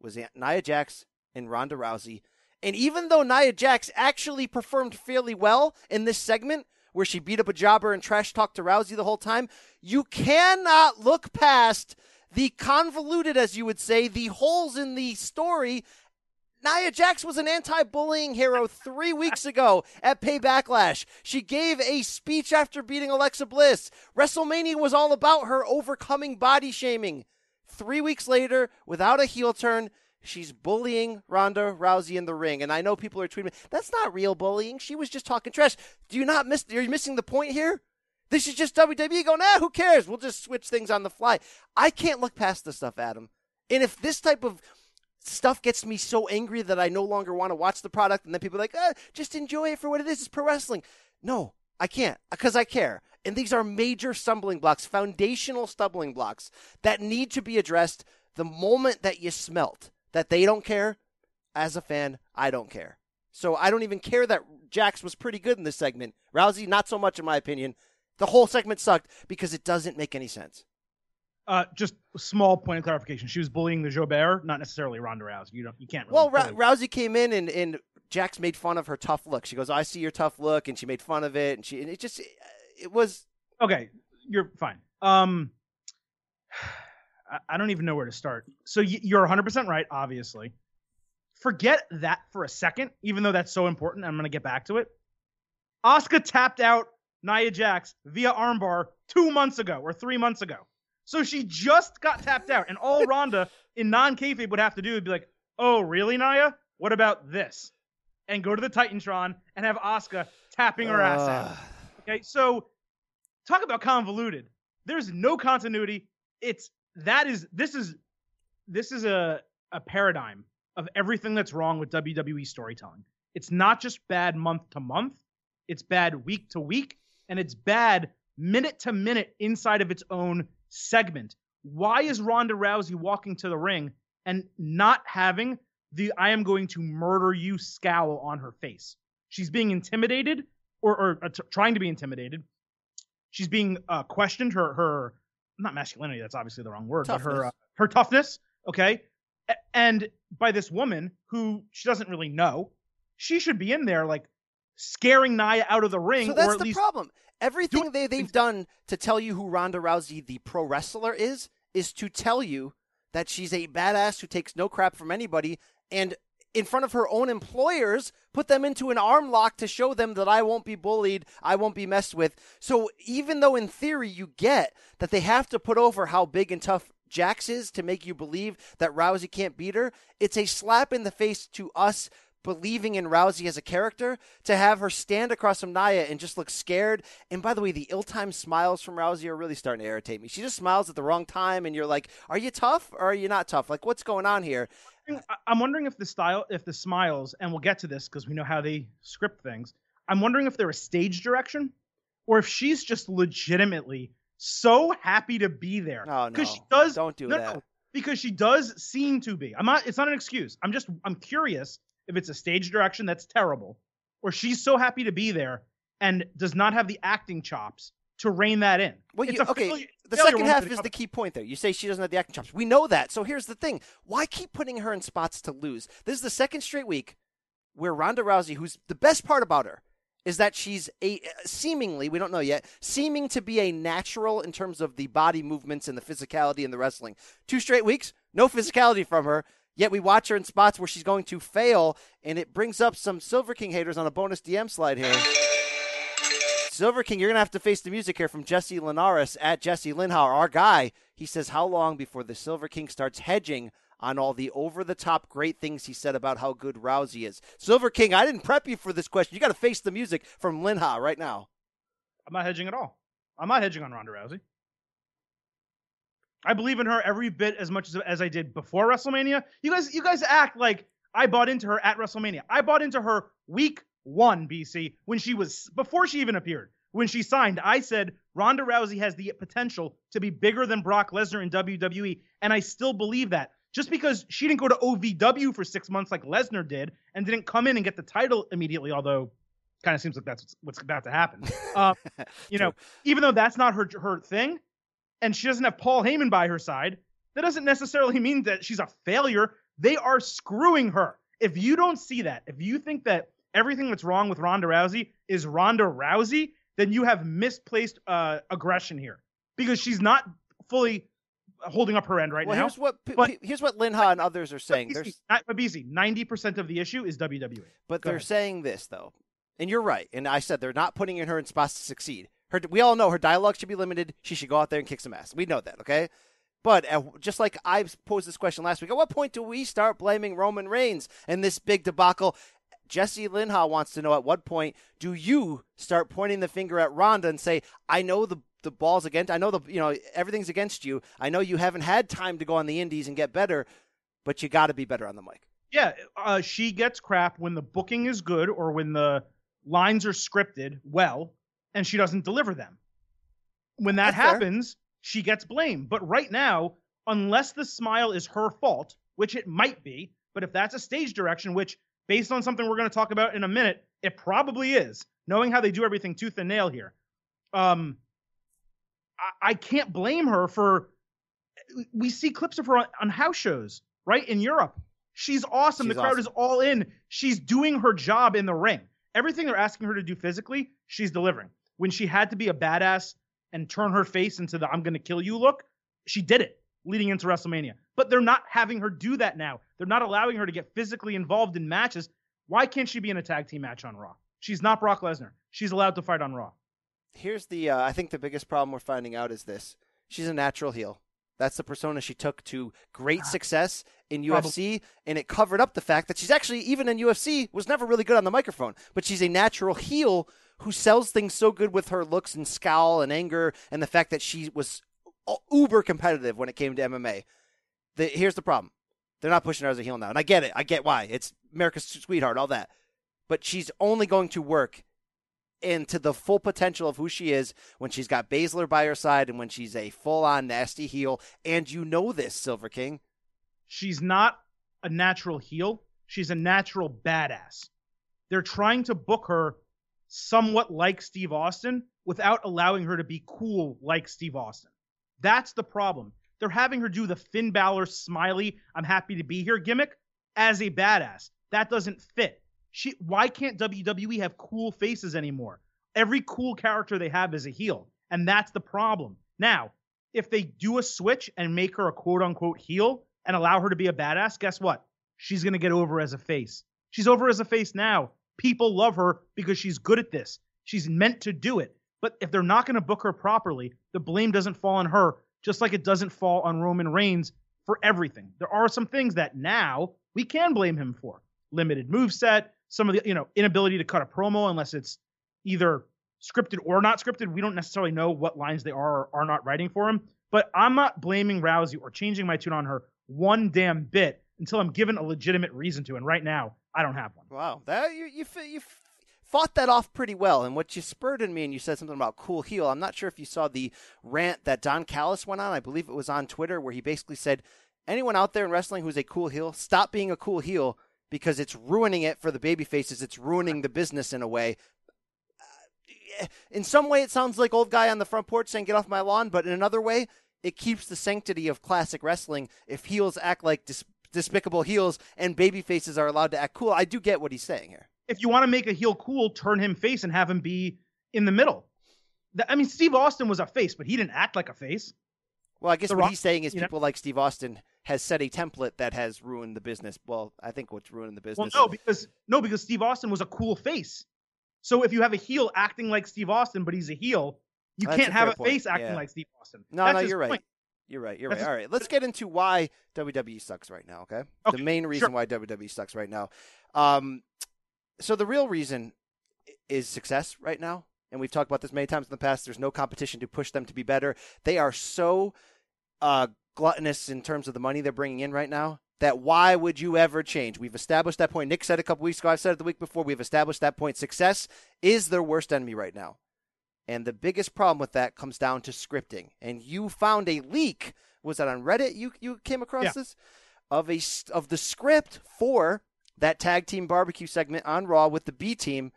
was Nia Jax and Ronda Rousey. And even though Nia Jax actually performed fairly well in this segment, where she beat up a jobber and trash talked to Rousey the whole time, you cannot look past the convoluted, as you would say, the holes in the story. Nia Jax was an anti bullying hero three weeks ago at Pay Backlash. She gave a speech after beating Alexa Bliss. WrestleMania was all about her overcoming body shaming. Three weeks later, without a heel turn, she's bullying Ronda Rousey in the ring. And I know people are tweeting, that's not real bullying. She was just talking trash. Do you not miss? Are you missing the point here? This is just WWE going, ah, who cares? We'll just switch things on the fly. I can't look past this stuff, Adam. And if this type of stuff gets me so angry that I no longer want to watch the product, and then people are like, ah, just enjoy it for what it is. It's pro wrestling. No, I can't because I care. And these are major stumbling blocks, foundational stumbling blocks that need to be addressed the moment that you smelt that they don't care. As a fan, I don't care. So I don't even care that Jax was pretty good in this segment. Rousey, not so much in my opinion. The whole segment sucked because it doesn't make any sense. Uh, just a small point of clarification. She was bullying the jobber, not necessarily Ronda Rousey. You don't, you can't. Really Well, Ra- Rousey came in and, and Jax made fun of her tough look. She goes, "I see your tough look," and she made fun of it, and she and it just it was okay, you're fine. Um, I, I don't even know where to start. So y- you're 100 percent right. Obviously, forget that for a second. Even though that's so important, I'm gonna get back to it. Asuka tapped out Nia Jax via armbar two months ago or three months ago. So she just got tapped out, and all Ronda in non-kayfabe would have to do would be like, "Oh, really, Nia? What about this?" And go to the Titantron and have Asuka tapping her ass out. Okay, so talk about convoluted. There's no continuity. It's that is this is this is a a paradigm of everything that's wrong with WWE storytelling. It's not just bad month to month, it's bad week to week, and it's bad minute to minute inside of its own segment. Why is Ronda Rousey walking to the ring and not having the I am going to murder you scowl on her face? She's being intimidated or, or uh, t- trying to be intimidated. She's being uh, questioned. Her her not masculinity. That's obviously the wrong word. But her uh, her toughness. Okay, and by this woman who she doesn't really know. She should be in there like scaring Nia out of the ring, So that's the problem. Everything they, they've done to tell you who Ronda Rousey, the pro wrestler, is, is to tell you that she's a badass who takes no crap from anybody and in front of her own employers put them into an arm lock to show them that I won't be bullied, I won't be messed with. So even though in theory you get that they have to put over how big and tough Jax is to make you believe that Rousey can't beat her, it's a slap in the face to us believing in Rousey as a character to have her stand across from Nia and just look scared. And by the way, the ill-timed smiles from Rousey are really starting to irritate me. She just smiles at the wrong time, and you're like, "Are you tough or are you not tough? Like, what's going on here?" I'm wondering if the style, if the smiles, and we'll get to this because we know how they script things. I'm wondering if they're a stage direction, or if she's just legitimately so happy to be there. Oh no, Because she does. don't do no, that. no, because she does seem to be. I'm not. It's not an excuse. I'm just. I'm curious if it's a stage direction that's terrible, or she's so happy to be there and does not have the acting chops to rein that in. Well, you, okay. failure- the failure second half is comes- the key point there. You say she doesn't have the acting chops. We know that. So here's the thing: why keep putting her in spots to lose? This is the second straight week where Ronda Rousey, who's the best part about her, is that she's a uh, seemingly we don't know yet, seeming to be a natural in terms of the body movements and the physicality and the wrestling. Two straight weeks, no physicality from her. Yet we watch her in spots where she's going to fail, and it brings up some Silver King haters on a bonus DM slide here. Silver King, you're going to have to face the music here from Jesse Linares at Jesse Linhauer, our guy. He says, How long before the Silver King starts hedging on all the over the top great things he said about how good Rousey is? Silver King, I didn't prep you for this question. You got to face the music from Linha right now. I'm not hedging at all. I'm not hedging on Ronda Rousey. I believe in her every bit as much as, as I did before WrestleMania. You guys, you guys act like I bought into her at WrestleMania. I bought into her week one, BC, when she was before she even appeared. When she signed, I said Ronda Rousey has the potential to be bigger than Brock Lesnar in WWE, and I still believe that. Just because she didn't go to OVW for six months like Lesnar did, and didn't come in and get the title immediately, although kind of seems like that's what's, about to happen. Um, you know, even though that's not her her thing, and she doesn't have Paul Heyman by her side, that doesn't necessarily mean that she's a failure. They are screwing her. If you don't see that, if you think that everything that's wrong with Ronda Rousey is Ronda Rousey, then you have misplaced uh, aggression here because she's not fully holding up her end right well, now. here's what but- here's what Linha and others are saying. There's not- but. Ninety percent of the issue is WWE. But Go they're ahead. saying this though, and you're right. And I said they're not putting in her in spots to succeed. Her, we all know her dialogue should be limited. She should go out there and kick some ass. We know that, okay? But uh, just like I posed this question last week, at what point do we start blaming Roman Reigns and this big debacle? Jesse Linha wants to know at what point do you start pointing the finger at Ronda and say, "I know the the ball's against. I know the you know everything's against you. I know you haven't had time to go on the indies and get better, but you got to be better on the mic." Yeah, uh, she gets crap when the booking is good or when the lines are scripted well and she doesn't deliver them. When that That's fair. happens, she gets blamed. But right now, unless the smile is her fault, which it might be, but if that's a stage direction, which based on something we're going to talk about in a minute, it probably is, knowing how they do everything tooth and nail here. Um, I, I can't blame her for. We see clips of her on, on house shows, right in Europe. She's awesome. She's the crowd awesome. is all in. She's doing her job in the ring. Everything they're asking her to do physically, she's delivering. When she had to be a badass and turn her face into the I'm going to kill you look, she did it leading into WrestleMania. But they're not having her do that now. They're not allowing her to get physically involved in matches. Why can't she be in a tag team match on Raw? She's not Brock Lesnar. She's allowed to fight on Raw. here's the uh, I think the biggest problem we're finding out is this. She's a natural heel. That's the persona she took to great ah, success in Probably. UFC, and it covered up the fact that she's actually, even in UFC, was never really good on the microphone. But she's a natural heel who sells things so good with her looks and scowl and anger, and the fact that she was uber competitive when it came to MMA. The, here's the problem: they're not pushing her as a heel now, and I get it. I get why. It's America's sweetheart, all that. But she's only going to work into the full potential of who she is when she's got Baszler by her side and when she's a full on nasty heel. And you know this, Silver King. She's not a natural heel. She's a natural badass. They're trying to book her somewhat like Steve Austin without allowing her to be cool like Steve Austin. That's the problem. They're having her do the Finn Balor smiley, I'm happy to be here gimmick as a badass. That doesn't fit. She why can't WWE have cool faces anymore? Every cool character they have is a heel, and that's the problem. Now, if they do a switch and make her a quote unquote heel and allow her to be a badass, guess what? She's going to get over as a face. She's over as a face now. People love her because she's good at this. She's meant to do it. But if they're not going to book her properly, the blame doesn't fall on her, just like it doesn't fall on Roman Reigns for everything. There are some things that now we can blame him for. Limited move set, some of the, you know, inability to cut a promo unless it's either scripted or not scripted. We don't necessarily know what lines they are or are not writing for him. But I'm not blaming Rousey or changing my tune on her one damn bit until I'm given a legitimate reason to. And right now, I don't have one. Wow, that you you you fought that off pretty well. And what you spurred in me, and you said something about cool heel. I'm not sure if you saw the rant that Don Callis went on. I believe it was on Twitter, where he basically said, "Anyone out there in wrestling who's a cool heel, stop being a cool heel." Because it's ruining it for the baby faces. It's ruining the business in a way in some way, it sounds like old guy on the front porch saying, "Get off my lawn," but in another way, it keeps the sanctity of classic wrestling. If heels act like dis- despicable heels and baby faces are allowed to act cool, I do get what he's saying here. If you want to make a heel cool, turn him face and have him be in the middle. I mean, Steve Austin was a face, but he didn't act like a face. Well, I guess the what Rock, he's saying is people know? like Steve Austin has set a template that has ruined the business. Well, I think what's ruined the business. Well, no, because no, because Steve Austin was a cool face. So if you have a heel acting like Steve Austin, but he's a heel, you That's can't a have a point. face acting yeah. like Steve Austin. No, That's no, you're right. You're right. You're That's right. All right, let's get into why WWE sucks right now. Okay, okay the main reason sure. why WWE sucks right now. Um, so the real reason is success right now, and we've talked about this many times in the past. There's no competition to push them to be better. They are so uh, gluttonous in terms of the money they're bringing in right now that why would you ever change? We've established that point. Nick said a couple weeks ago. I've said it the week before. We've established that point. Success is their worst enemy right now. And the biggest problem with that comes down to scripting. And you found a leak. Was that on Reddit? You you came across yeah. this of a of the script for that tag team barbecue segment on Raw with the B team.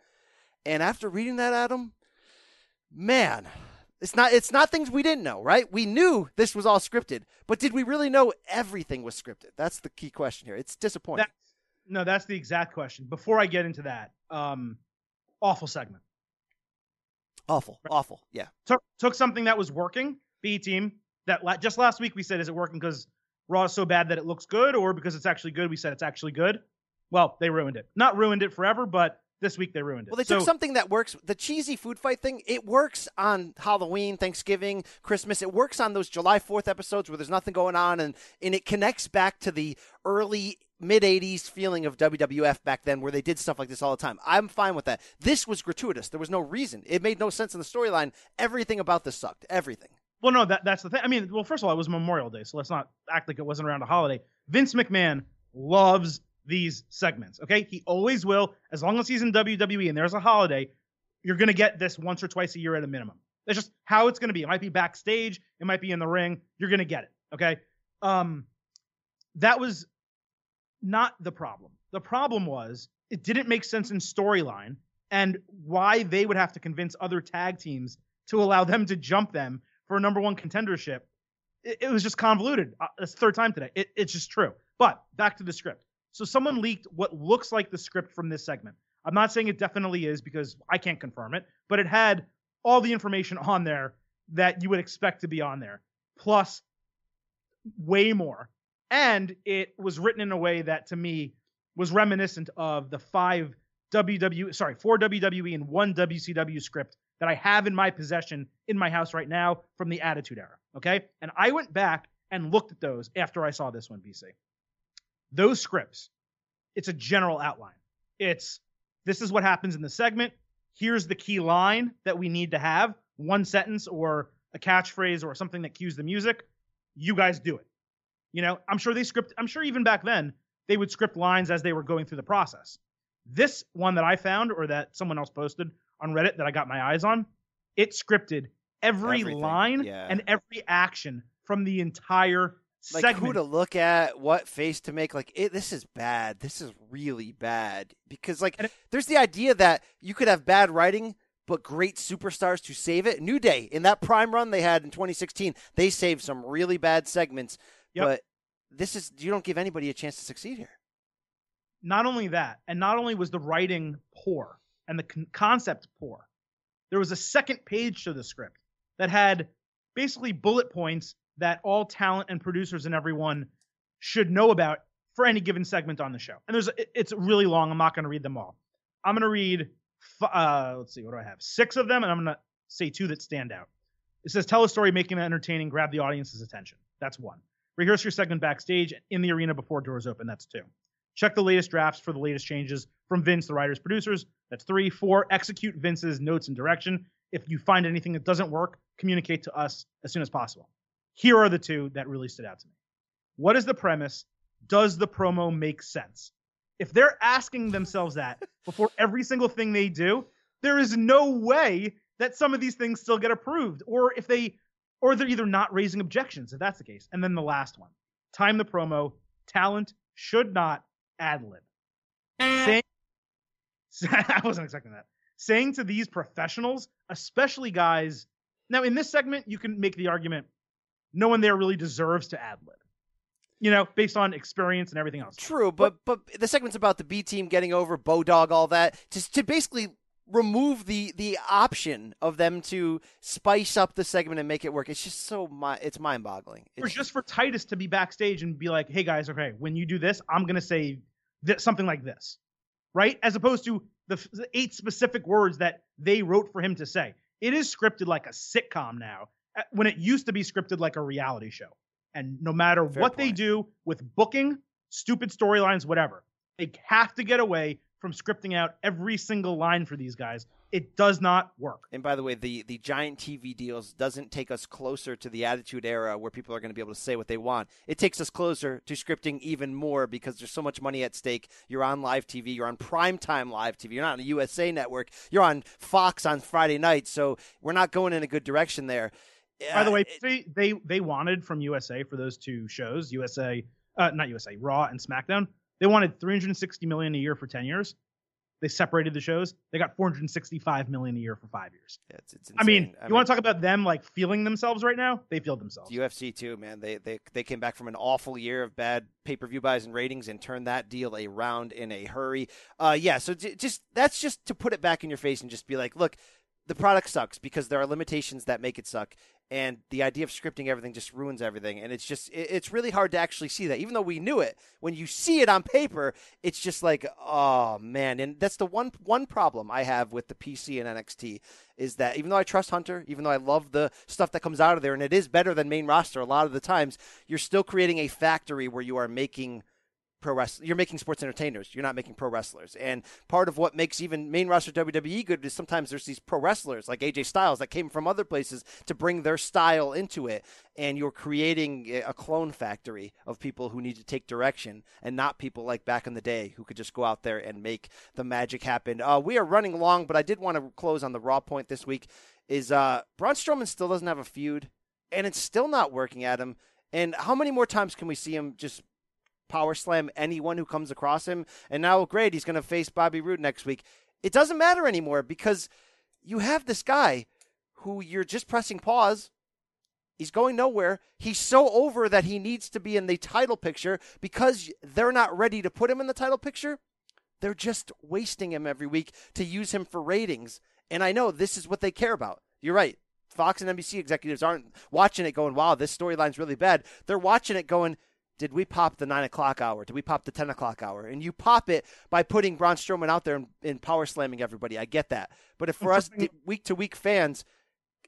And after reading that, Adam, man, it's not it's not things we didn't know, right? We knew this was all scripted, but did we really know everything was scripted? That's the key question here. It's disappointing. That, no, that's the exact question. Before I get into that, um, awful segment. Awful, right? awful. Yeah. Took took something that was working, B team. That la- just last week we said, is it working because Raw is so bad that it looks good, or because it's actually good? We said it's actually good. Well, they ruined it. Not ruined it forever, but this week they ruined it. Well, they so, took something that works. The cheesy food fight thing. It works on Halloween, Thanksgiving, Christmas. It works on those July Fourth episodes where there's nothing going on, and and it connects back to the early mid 80s feeling of WWF back then where they did stuff like this all the time. I'm fine with that. This was gratuitous. There was no reason. It made no sense in the storyline. Everything about this sucked. Everything. Well, no, that that's the thing. I mean, well, first of all, it was Memorial Day, so let's not act like it wasn't around a holiday. Vince McMahon loves these segments. Okay, he always will. As long as he's in WWE and there's a holiday, you're gonna get this once or twice a year at a minimum. That's just how it's gonna be. It might be backstage, it might be in the ring. You're gonna get it. Okay. Um, that was not the problem. The problem was it didn't make sense in storyline and why they would have to convince other tag teams to allow them to jump them for a number one contendership. It, it was just convoluted. Uh, it's third time today. It, it's just true. But back to the script. So someone leaked what looks like the script from this segment. I'm not saying it definitely is because I can't confirm it, but it had all the information on there that you would expect to be on there, plus way more. And it was written in a way that to me was reminiscent of the five WW sorry, four WWE and one WCW script that I have in my possession in my house right now from the Attitude Era. Okay. And I went back and looked at those after I saw this one, BC those scripts, it's a general outline. It's this is what happens in the segment. Here's the key line that we need to have one sentence or a catchphrase or something that cues the music. You guys do it. You know, I'm sure they script, I'm sure even back then they would script lines as they were going through the process. This one that I found or that someone else posted on Reddit that I got my eyes on, it scripted every Everything. line yeah. and every action from the entire like segment. who to look at, what face to make. Like it, this is bad. This is really bad because like it, there's the idea that you could have bad writing but great superstars to save it. New Day in that prime run they had in 2016, they saved some really bad segments. Yep. But this is you don't give anybody a chance to succeed here. not only that, and not only was the writing poor and the con- concept poor, there was a second page to the script that had basically bullet points that all talent and producers and everyone should know about for any given segment on the show. And there's it's really long. I'm not going to read them all. I'm going to read uh let's see what do I have? 6 of them and I'm going to say two that stand out. It says tell a story making it entertaining, grab the audience's attention. That's one. Rehearse your segment backstage in the arena before doors open. That's two. Check the latest drafts for the latest changes from Vince, the writers, producers. That's three. Four, execute Vince's notes and direction. If you find anything that doesn't work, communicate to us as soon as possible. Here are the two that really stood out to me. What is the premise? Does the promo make sense? If they're asking themselves that before every single thing they do, there is no way that some of these things still get approved. Or if they, or they're either not raising objections, if that's the case. And then the last one time the promo, talent should not ad lib. Saying, I wasn't expecting that. Saying to these professionals, especially guys, now in this segment, you can make the argument no one there really deserves to ad lib, you know, based on experience and everything else. True, but but the segment's about the B team getting over Bodog, all that, just to basically remove the the option of them to spice up the segment and make it work. It's just so mi- it's mind boggling. Or just for Titus to be backstage and be like, "Hey guys, okay, when you do this, I'm gonna say th- something like this," right? As opposed to the, f- the eight specific words that they wrote for him to say. It is scripted like a sitcom now, Uh, when it used to be scripted like a reality show. And no matter Fair what they do with booking, stupid storylines, whatever, they have to get away from scripting out every single line for these guys. It does not work. And by the way, the, the giant TV deals doesn't take us closer to the Attitude Era where people are going to be able to say what they want. It takes us closer to scripting even more because there's so much money at stake. You're on live TV, you're on primetime live TV, you're not on a USA network, you're on Fox on Friday night. So we're not going in a good direction there. By the way, it- they, they they wanted from USA for those two shows, USA, uh, not USA, Raw and SmackDown. They wanted 360 million a year for 10 years. They separated the shows. They got 465 million a year for five years. it's, it's I mean, insane. you want to talk about them like feeling themselves right now? They feel themselves. UFC too, man. They they they came back from an awful year of bad pay per view buys and ratings and turned that deal around in a hurry. Uh, yeah. So j- just that's just to put it back in your face and just be like, look, the product sucks because there are limitations that make it suck, and the idea of scripting everything just ruins everything. And it's just it's really hard to actually see that, even though we knew it. When you see it on paper, it's just like, oh man. And that's the one one problem I have with the PC and NXT is that even though I trust Hunter, even though I love the stuff that comes out of there, and it is better than main roster a lot of the times, you're still creating a factory where you are making pro wrestling. You're making sports entertainers. You're not making pro wrestlers. And part of what makes even main roster WWE good is sometimes there's these pro wrestlers like AJ Styles that came from other places to bring their style into it. And you're creating a- a clone factory of people who need to take direction and not people like back in the day who could just go out there and make the magic happen. Uh, we are running long, but I did want to close on the raw point this week. Is uh, Braun Strowman still doesn't have a feud, and it's still not working at him. And how many more times can we see him just power slam anyone who comes across him. And now, great, he's going to face Bobby Roode next week. It doesn't matter anymore because you have this guy who you're just pressing pause. He's going nowhere. He's so over that he needs to be in the title picture because they're not ready to put him in the title picture. They're just wasting him every week to use him for ratings. And I know this is what they care about. You're right. Fox and NBC executives aren't watching it going, wow, this storyline's really bad. They're watching it going, did we pop the nine o'clock hour? Did we pop the ten o'clock hour? And you pop it by putting Braun Strowman out there and, and power slamming everybody. I get that, but if for us week to week fans,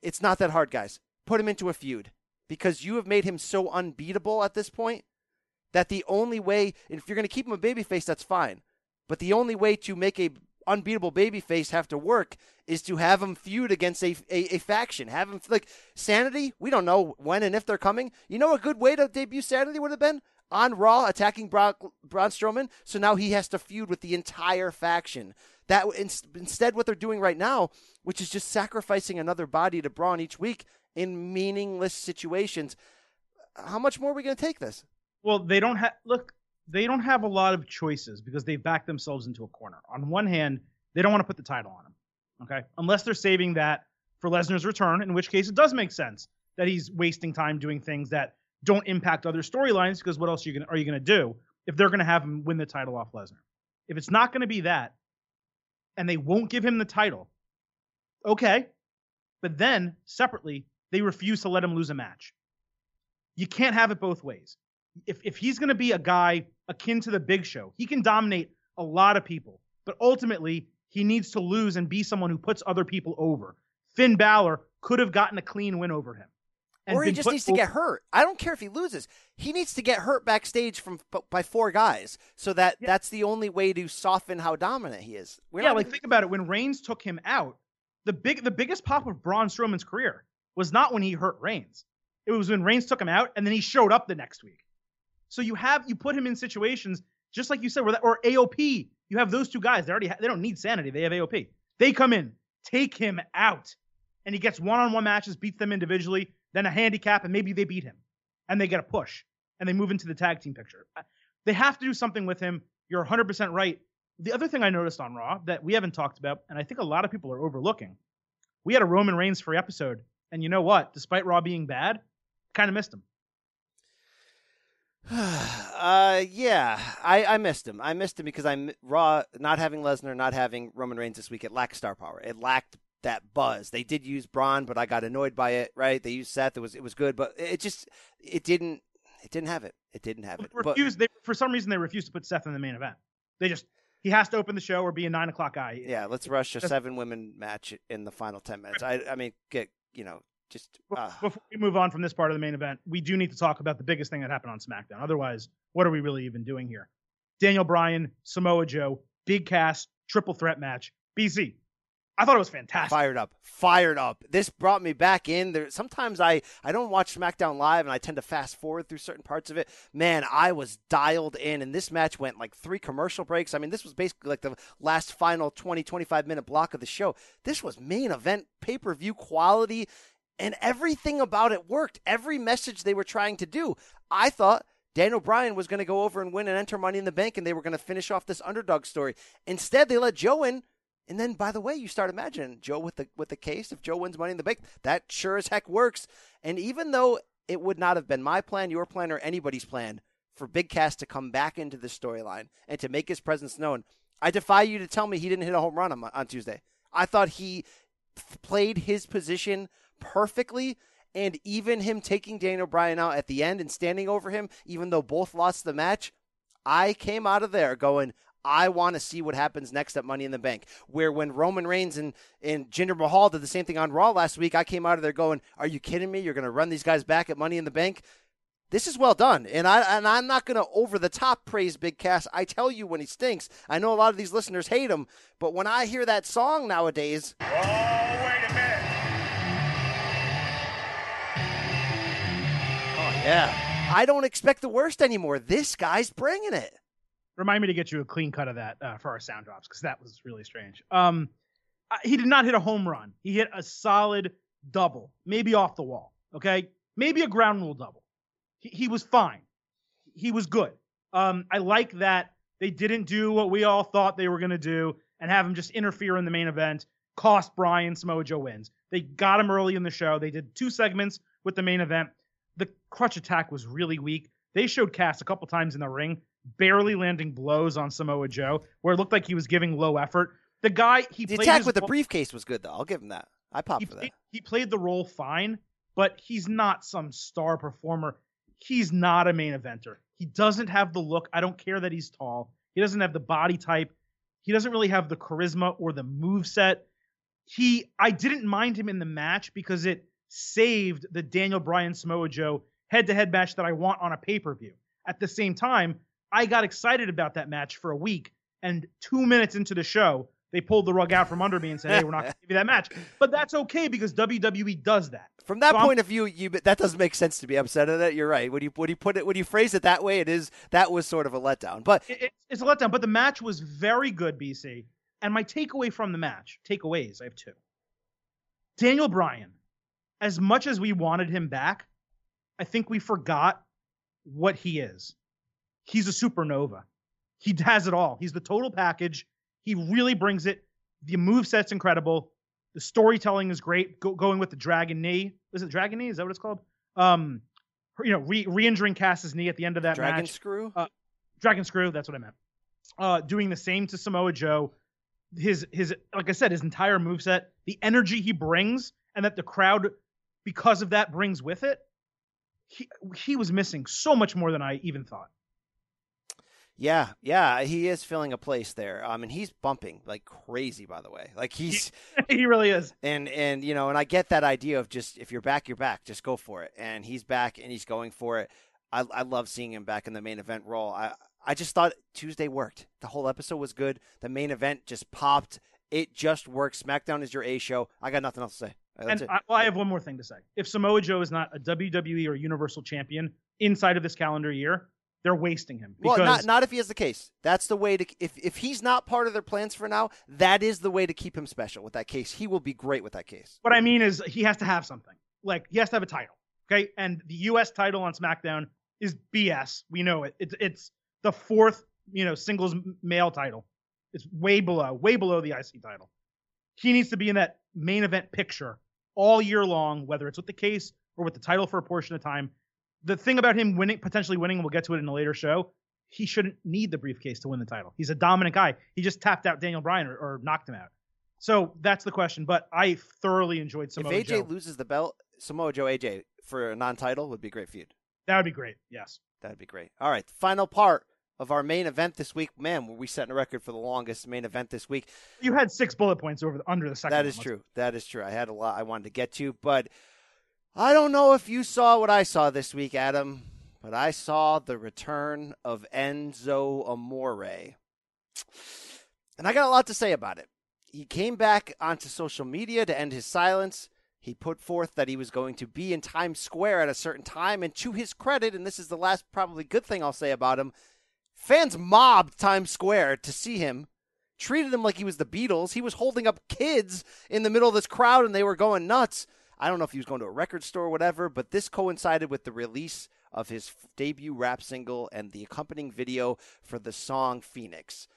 it's not that hard, guys. Put him into a feud because you have made him so unbeatable at this point that the only way, if you're going to keep him a babyface, that's fine. But the only way to make a unbeatable babyface have to work is to have him feud against a, a, a faction. Have him like Sanity. We don't know when and if they're coming. You know, a good way to debut Sanity would have been on Raw attacking Braun, Braun Strowman. So now he has to feud with the entire faction. That in, instead, what they're doing right now, which is just sacrificing another body to Braun each week in meaningless situations. How much more are we going to take this? Well, they don't have look. They don't have a lot of choices because they've backed themselves into a corner. On one hand, they don't want to put the title on him, okay? Unless they're saving that for Lesnar's return, in which case it does make sense that he's wasting time doing things that don't impact other storylines. Because what else are you gonna do if they're gonna have him win the title off Lesnar? If it's not going to be that, and they won't give him the title, okay. But then separately, they refuse to let him lose a match. You can't have it both ways. If if he's going to be a guy akin to the Big Show, he can dominate a lot of people, but ultimately he needs to lose and be someone who puts other people over. Finn Balor could have gotten a clean win over him. or he just needs to get hurt. I don't care if he loses. He needs to get hurt backstage from by four guys, so that Yeah. that's the only way to soften how dominant he is. We're yeah, like even- think about it. When Reigns took him out, the big the biggest pop of Braun Strowman's career was not when he hurt Reigns. It was when Reigns took him out and then he showed up the next week. So you have you put him in situations just like you said, where that, or AOP. You have those two guys. They already ha- they don't need sanity. They have AOP. They come in, take him out, and he gets one-on-one matches, beats them individually, then a handicap, and maybe they beat him, and they get a push, and they move into the tag team picture. They have to do something with him. You're 100% right. The other thing I noticed on Raw that we haven't talked about, and I think a lot of people are overlooking, we had a Roman Reigns free episode, and you know what? Despite Raw being bad, kind of missed him. uh, yeah, I, I missed him. I missed him because I'm Raw not having Lesnar, not having Roman Reigns this week. It lacked star power. It lacked that buzz. They did use Braun, but I got annoyed by it. Right? They used Seth. It was it was good, but it just it didn't it didn't have it. It didn't have it. But Refused. They, for some reason, they refused to put Seth in the main event. They just he has to open the show or be a nine o'clock guy. yeah, let's rush a seven women match in the final ten minutes. I I mean, get you know just uh, Before we move on from this part of the main event, we do need to talk about the biggest thing that happened on SmackDown. Otherwise, what are we really even doing here? Daniel Bryan, Samoa Joe, Big Cass, triple threat match. BC. I thought it was fantastic. fired up fired up this brought me back in there sometimes i i don't watch smackdown live and i tend to fast forward through certain parts of it man i was dialed in and this match went like three commercial breaks i mean this was basically like the last final 20 25 minute block of the show this was main event pay-per-view quality and everything about it worked every message they were trying to do i thought Daniel Bryan was going to go over and win and enter Money in the Bank, and they were going to finish off this underdog story. Instead, they let Joe in, and then, by the way, you start imagining Joe with the with the case. If Joe wins Money in the Bank, that sure as heck works. And even though it would not have been my plan, your plan, or anybody's plan for Big Cass to come back into the storyline and to make his presence known, I defy you to tell me he didn't hit a home run on, on Tuesday. I thought he played his position perfectly. And even him taking Daniel Bryan out at the end and standing over him, even though both lost the match, I came out of there going, I want to see what happens next at Money in the Bank. Where when Roman Reigns and, and Jinder Mahal did the same thing on Raw last week, I came out of there going, Are you kidding me? You're going to run these guys back at Money in the Bank? This is well done, and I and I'm not going to over the top praise Big Cass. I tell you when he stinks. I know a lot of these listeners hate him, but when I hear that song nowadays, Oh, yeah, I don't expect the worst anymore. This guy's bringing it. Remind me to get you a clean cut of that uh, for our sound drops because that was really strange. Um, he did not hit a home run. He hit a solid double, maybe off the wall. Okay, maybe a ground rule double. He, he was fine. He was good. Um, I like that they didn't do what we all thought they were going to do and have him just interfere in the main event, cost Bryan Samoa Joe wins. They got him early in the show. They did two segments with the main event. The crutch attack was really weak. They showed Cass a couple times in the ring, barely landing blows on Samoa Joe, where it looked like he was giving low effort. The guy he The attack with the briefcase was good, though. I'll give him that. I pop he for that. he played the role fine, but he's not some star performer. He's not a main eventer. He doesn't have the look. I don't care that he's tall. He doesn't have the body type. He doesn't really have the charisma or the move set. He I didn't mind him in the match because it saved the Daniel Bryan Samoa Joe head-to-head match that I want on a pay-per-view. At the same time, I got excited about that match for a week, and two minutes into the show, they pulled the rug out from under me and said, "Hey, we're not going to give you that match." But that's okay because WWE does that. From that So I'm- point of view, you that doesn't make sense to be upset at it. You're right. When you when you put it when you phrase it that way, it is that was sort of a letdown. But It- it's, it's a letdown, but the match was very good, BC. And my takeaway from the match, takeaways, I have two. Daniel Bryan, as much as we wanted him back, I think we forgot what he is. He's a supernova. He has it all. He's the total package. He really brings it. The move set's incredible. The storytelling is great. Go, going with the dragon knee. Is it dragon knee? Is that what it's called? Um, you know, re, re-injuring Cass's knee at the end of that Dragon match. Screw. Dragon screw. That's what I meant. uh, doing the same to Samoa Joe. His his like I said, his entire move set, the energy he brings, and that the crowd, because of that, brings with it. He he was missing so much more than I even thought. Yeah, yeah, he is filling a place there. Um, mean, he's bumping like crazy, by the way. Like he's he really is. and and you know, and I get that idea of just if you're back, you're back. Just go for it. And he's back, and he's going for it. I I love seeing him back in the main event role. I I just thought Tuesday worked. The whole episode was good. The main event just popped. It just works. SmackDown is your A show. I got nothing else to say. And. I, well, I have one more thing to say. If Samoa Joe is not a WWE or Universal Champion inside of this calendar year, they're wasting him. Because Well, not not if he has the case. That's the way to if if he's not part of their plans for now. That is the way to keep him special with that case. He will be great with that case. what I mean is he has to have something. Like he has to have a title. Okay, and the U.S. title on SmackDown is BS. We know it. It's it's the fourth you know singles male title. It's way below, way below the IC title. He needs to be in that main event picture all year long, whether it's with the case or with the title for a portion of time. The thing about him winning, potentially winning, and we'll get to it in a later show, he shouldn't need the briefcase to win the title. He's a dominant guy. He just tapped out Daniel Bryan or, or knocked him out. So that's the question. But I thoroughly enjoyed Samoa Joe. if AJ Joe. loses the belt, Samoa Joe AJ for a non-title would be a great feud. That would be great. Yes. That'd be great. All right, final part of our main event this week. Man, were we setting a record for the longest main event this week? You had six bullet points over the, under the second. That is true. That is true. I had a lot I wanted to get to, but I don't know if you saw what I saw this week, Adam. But I saw the return of Enzo Amore. And I got a lot to say about it. He came back onto social media to end his silence. He put forth that he was going to be in Times Square at a certain time. And to his credit, and this is the last probably good thing I'll say about him, fans mobbed Times Square to see him treated him like he was the Beatles. He was holding up kids in the middle of this crowd and they were going nuts. I don't know if he was going to a record store or whatever, but this coincided with the release of his f- debut rap single and the accompanying video for the song Phoenix.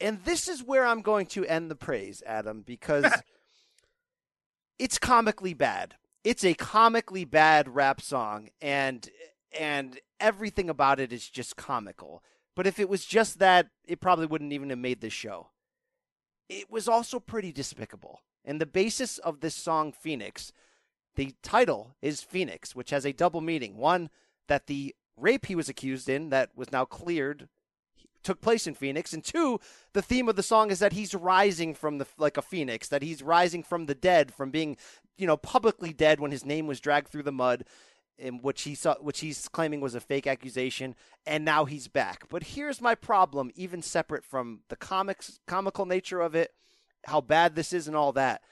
And this is where I'm going to end the praise, Adam, because it's comically bad. It's a comically bad rap song and and everything about it is just comical. But if it was just that, it probably wouldn't even have made this show. It was also pretty despicable. And the basis of this song, Phoenix, the title is Phoenix, which has a double meaning. One, that the rape he was accused in, that was now cleared, took place in Phoenix. And two, the theme of the song is that he's rising from the like a phoenix, that he's rising from the dead, from being, you know, publicly dead when his name was dragged through the mud, in which he saw, which he's claiming was a fake accusation, and now he's back. But here's my problem, even separate from the comics, comical nature of it, how bad this is, and all that.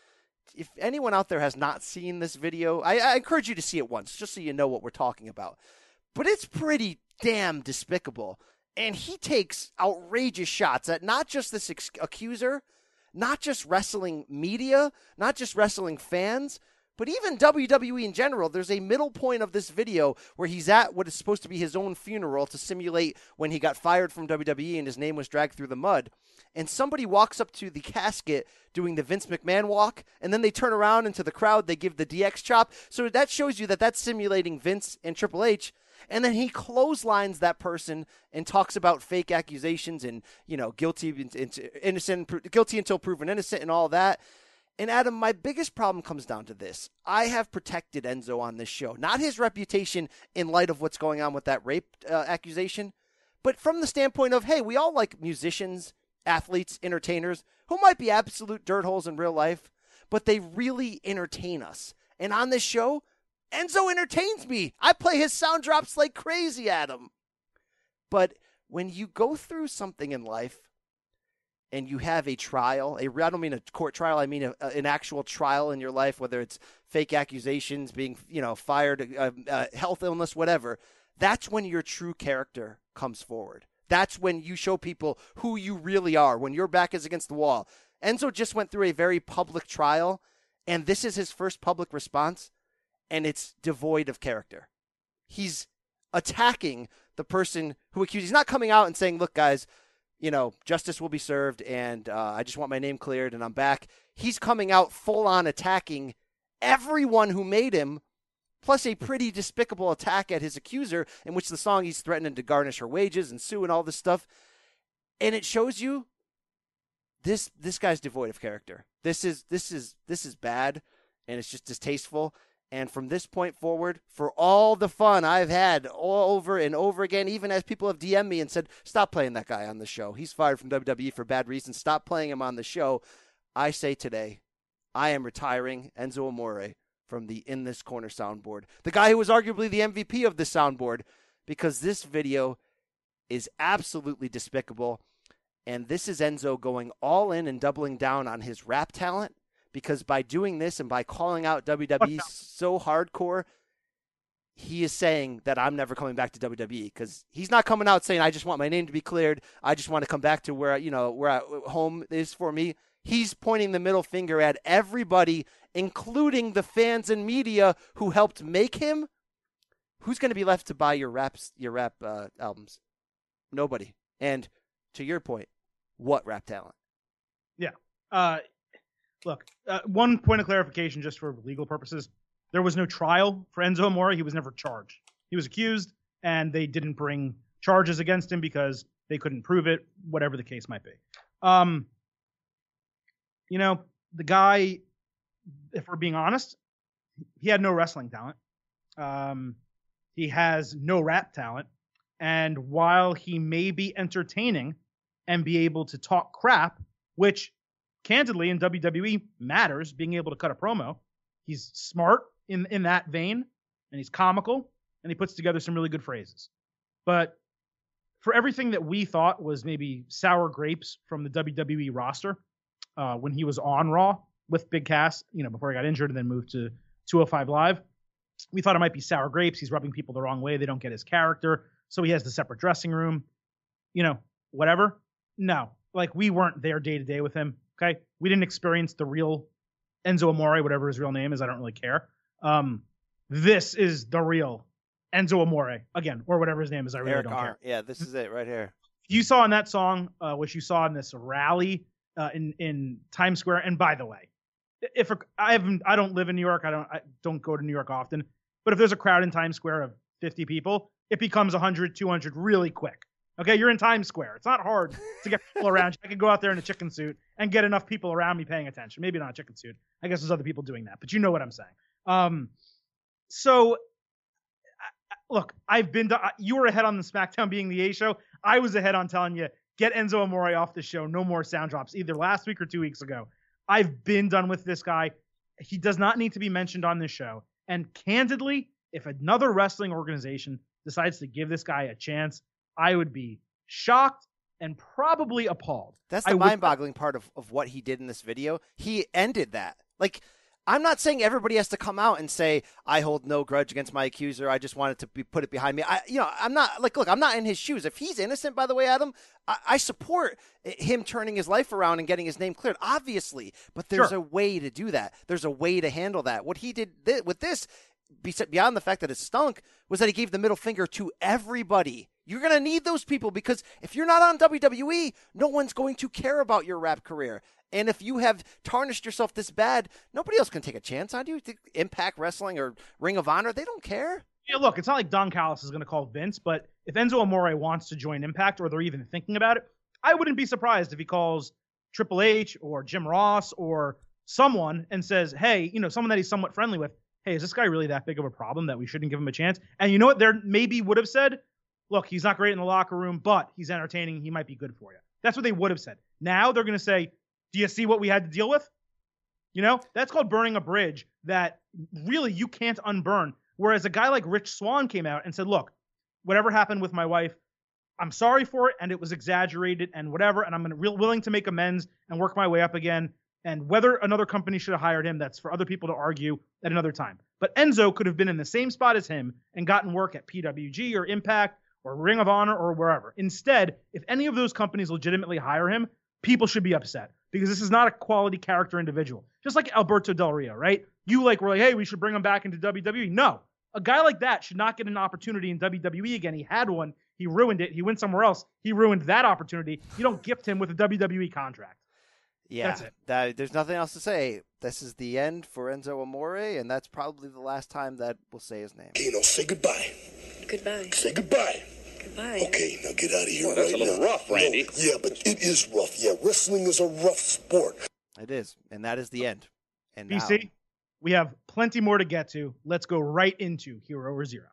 If anyone out there has not seen this video, I, I encourage you to see it once, just so you know what we're talking about. But it's pretty damn despicable and he takes outrageous shots at not just this ex- accuser, not just wrestling media, not just wrestling fans, but even WWE in general. There's a middle point of this video where he's at what is supposed to be his own funeral to simulate when he got fired from WWE and his name was dragged through the mud. And somebody walks up to the casket doing the Vince McMahon walk, and then they turn around into the crowd, they give the DX chop. So that shows you that that's simulating Vince and Triple H and then he clotheslines that person and talks about fake accusations and you know guilty innocent guilty until proven innocent and all that and adam my biggest problem comes down to this i have protected enzo on this show not his reputation in light of what's going on with that rape uh, accusation but from the standpoint of hey we all like musicians athletes entertainers who might be absolute dirt holes in real life but they really entertain us and on this show Enzo entertains me. I play his sound drops like crazy Adam. But when you go through something in life and you have a trial, a, I don't mean a court trial, I mean a, a, an actual trial in your life, whether it's fake accusations, being, you know, fired, uh, uh, health illness, whatever, that's when your true character comes forward. That's when you show people who you really are, when your back is against the wall. Enzo just went through a very public trial, and this is his first public response and it's devoid of character. He's attacking the person who accused. He's not coming out and saying, "Look, guys, you know, justice will be served, and uh, I just want my name cleared, and I'm back." He's coming out full on attacking everyone who made him, plus a pretty despicable attack at his accuser, in which the song he's threatening to garnish her wages and sue and all this stuff. and it shows you this this guy's devoid of character. This is this is this is bad, and it's just distasteful. And from this point forward, for all the fun I've had all over and over again, even as people have DM'd me and said, "Stop playing that guy on the show. He's fired from WWE for bad reasons. Stop playing him on the show." I say today, I am retiring Enzo Amore from the In This Corner soundboard. The guy who was arguably the MVP of the soundboard, because this video is absolutely despicable. And this is Enzo going all in and doubling down on his rap talent because by doing this and by calling out WWE so hardcore, he is saying that I'm never coming back to WWE because he's not coming out saying I just want my name to be cleared. I just want to come back to where you know where I, home is for me. He's pointing the middle finger at everybody, including the fans and media who helped make him. Who's going to be left to buy your raps, your rap uh, albums? Nobody. And to your point, what rap talent? Yeah. Uh, look, uh, one point of clarification just for legal purposes. There was no trial for Enzo Amore. He was never charged. He was accused, and they didn't bring charges against him because they couldn't prove it, whatever the case might be. Um, you know, the guy, if we're being honest, he had no wrestling talent. Um, he has no rap talent. And while he may be entertaining and be able to talk crap, which candidly in WWE matters, being able to cut a promo, he's smart in, in that vein and he's comical and he puts together some really good phrases. But for everything that we thought was maybe sour grapes from the WWE roster uh, when he was on Raw with Big Cass, you know, before he got injured and then moved to 205 Live, we thought it might be sour grapes. He's rubbing people the wrong way. They don't get his character. So he has the separate dressing room, you know, whatever. No, like we weren't there day to day with him. Okay. We didn't experience the real Enzo Amore, whatever his real name is. I don't really care. Um, this is the real Enzo Amore again, or whatever his name is. I really Eric don't Arn. care. Yeah, this is it right here. You saw in that song, uh, which you saw in this rally uh, in in Times Square. And by the way, if a, I haven't, I don't live in New York. I don't, I don't go to New York often. But if there's a crowd in Times Square of 50 people, it becomes 100, 200 really quick. Okay, you're in Times Square. It's not hard to get people around. you. I could go out there in a chicken suit and get enough people around me paying attention. Maybe not a chicken suit. I guess there's other people doing that, but you know what I'm saying. Um, so, look, I've been to. You were ahead on the SmackDown being the A show. I was ahead on telling you get Enzo Amore off the show. No more sound drops, either last week or two weeks ago. I've been done with this guy. He does not need to be mentioned on this show. And candidly, if another wrestling organization decides to give this guy a chance, I would be shocked and probably appalled. That's the would- mind-boggling part of, of what he did in this video. He ended that. Like, I'm not saying everybody has to come out and say I hold no grudge against my accuser. I just wanted to be, put it behind me. I, you know, I'm not like, look, I'm not in his shoes. If he's innocent, by the way, Adam, I, I support him turning his life around and getting his name cleared, obviously. But there's Sure. a way to do that. There's a way to handle that. What he did thi- with this, beyond the fact that it stunk, was that he gave the middle finger to everybody. You're going to need those people because if you're not on WWE, no one's going to care about your rap career. And if you have tarnished yourself this bad, nobody else can take a chance on you. Impact Wrestling or Ring of Honor, they don't care. Yeah, look, it's not like Don Callis is going to call Vince, but if Enzo Amore wants to join Impact or they're even thinking about it, I wouldn't be surprised if he calls Triple H or Jim Ross or someone and says, hey, you know, someone that he's somewhat friendly with, hey, is this guy really that big of a problem that we shouldn't give him a chance? And you know what? There maybe would have said, look, he's not great in the locker room, but he's entertaining. He might be good for you. That's what they would have said. Now they're going to say, do you see what we had to deal with? You know, that's called burning a bridge that really you can't unburn. Whereas a guy like Rich Swann came out and said, look, whatever happened with my wife, I'm sorry for it and it was exaggerated and whatever. And I'm real willing to make amends and work my way up again. And whether another company should have hired him, that's for other people to argue at another time. But Enzo could have been in the same spot as him and gotten work at PWG or Impact or Ring of Honor or wherever. Instead, if any of those companies legitimately hire him, people should be upset because this is not a quality character individual. Just like Alberto Del Rio, right? You like were like, hey, we should bring him back into WWE. No, a guy like that should not get an opportunity in WWE again. He had one, he ruined it. He went somewhere else, he ruined that opportunity. You don't gift him with a WWE contract. Yeah, That's it. that- there's nothing else to say. This is the end for Enzo Amore, and that's probably the last time that we'll say his name. Keno, say goodbye. Goodbye. Say goodbye. Goodbye. Okay, now get out of here Well, that's right a little now. rough, Randy. No, yeah, but it is rough. Yeah, wrestling is a rough sport. It is, and that is the end. And now- BC, we have plenty more to get to. Let's go right into Hero or Zero.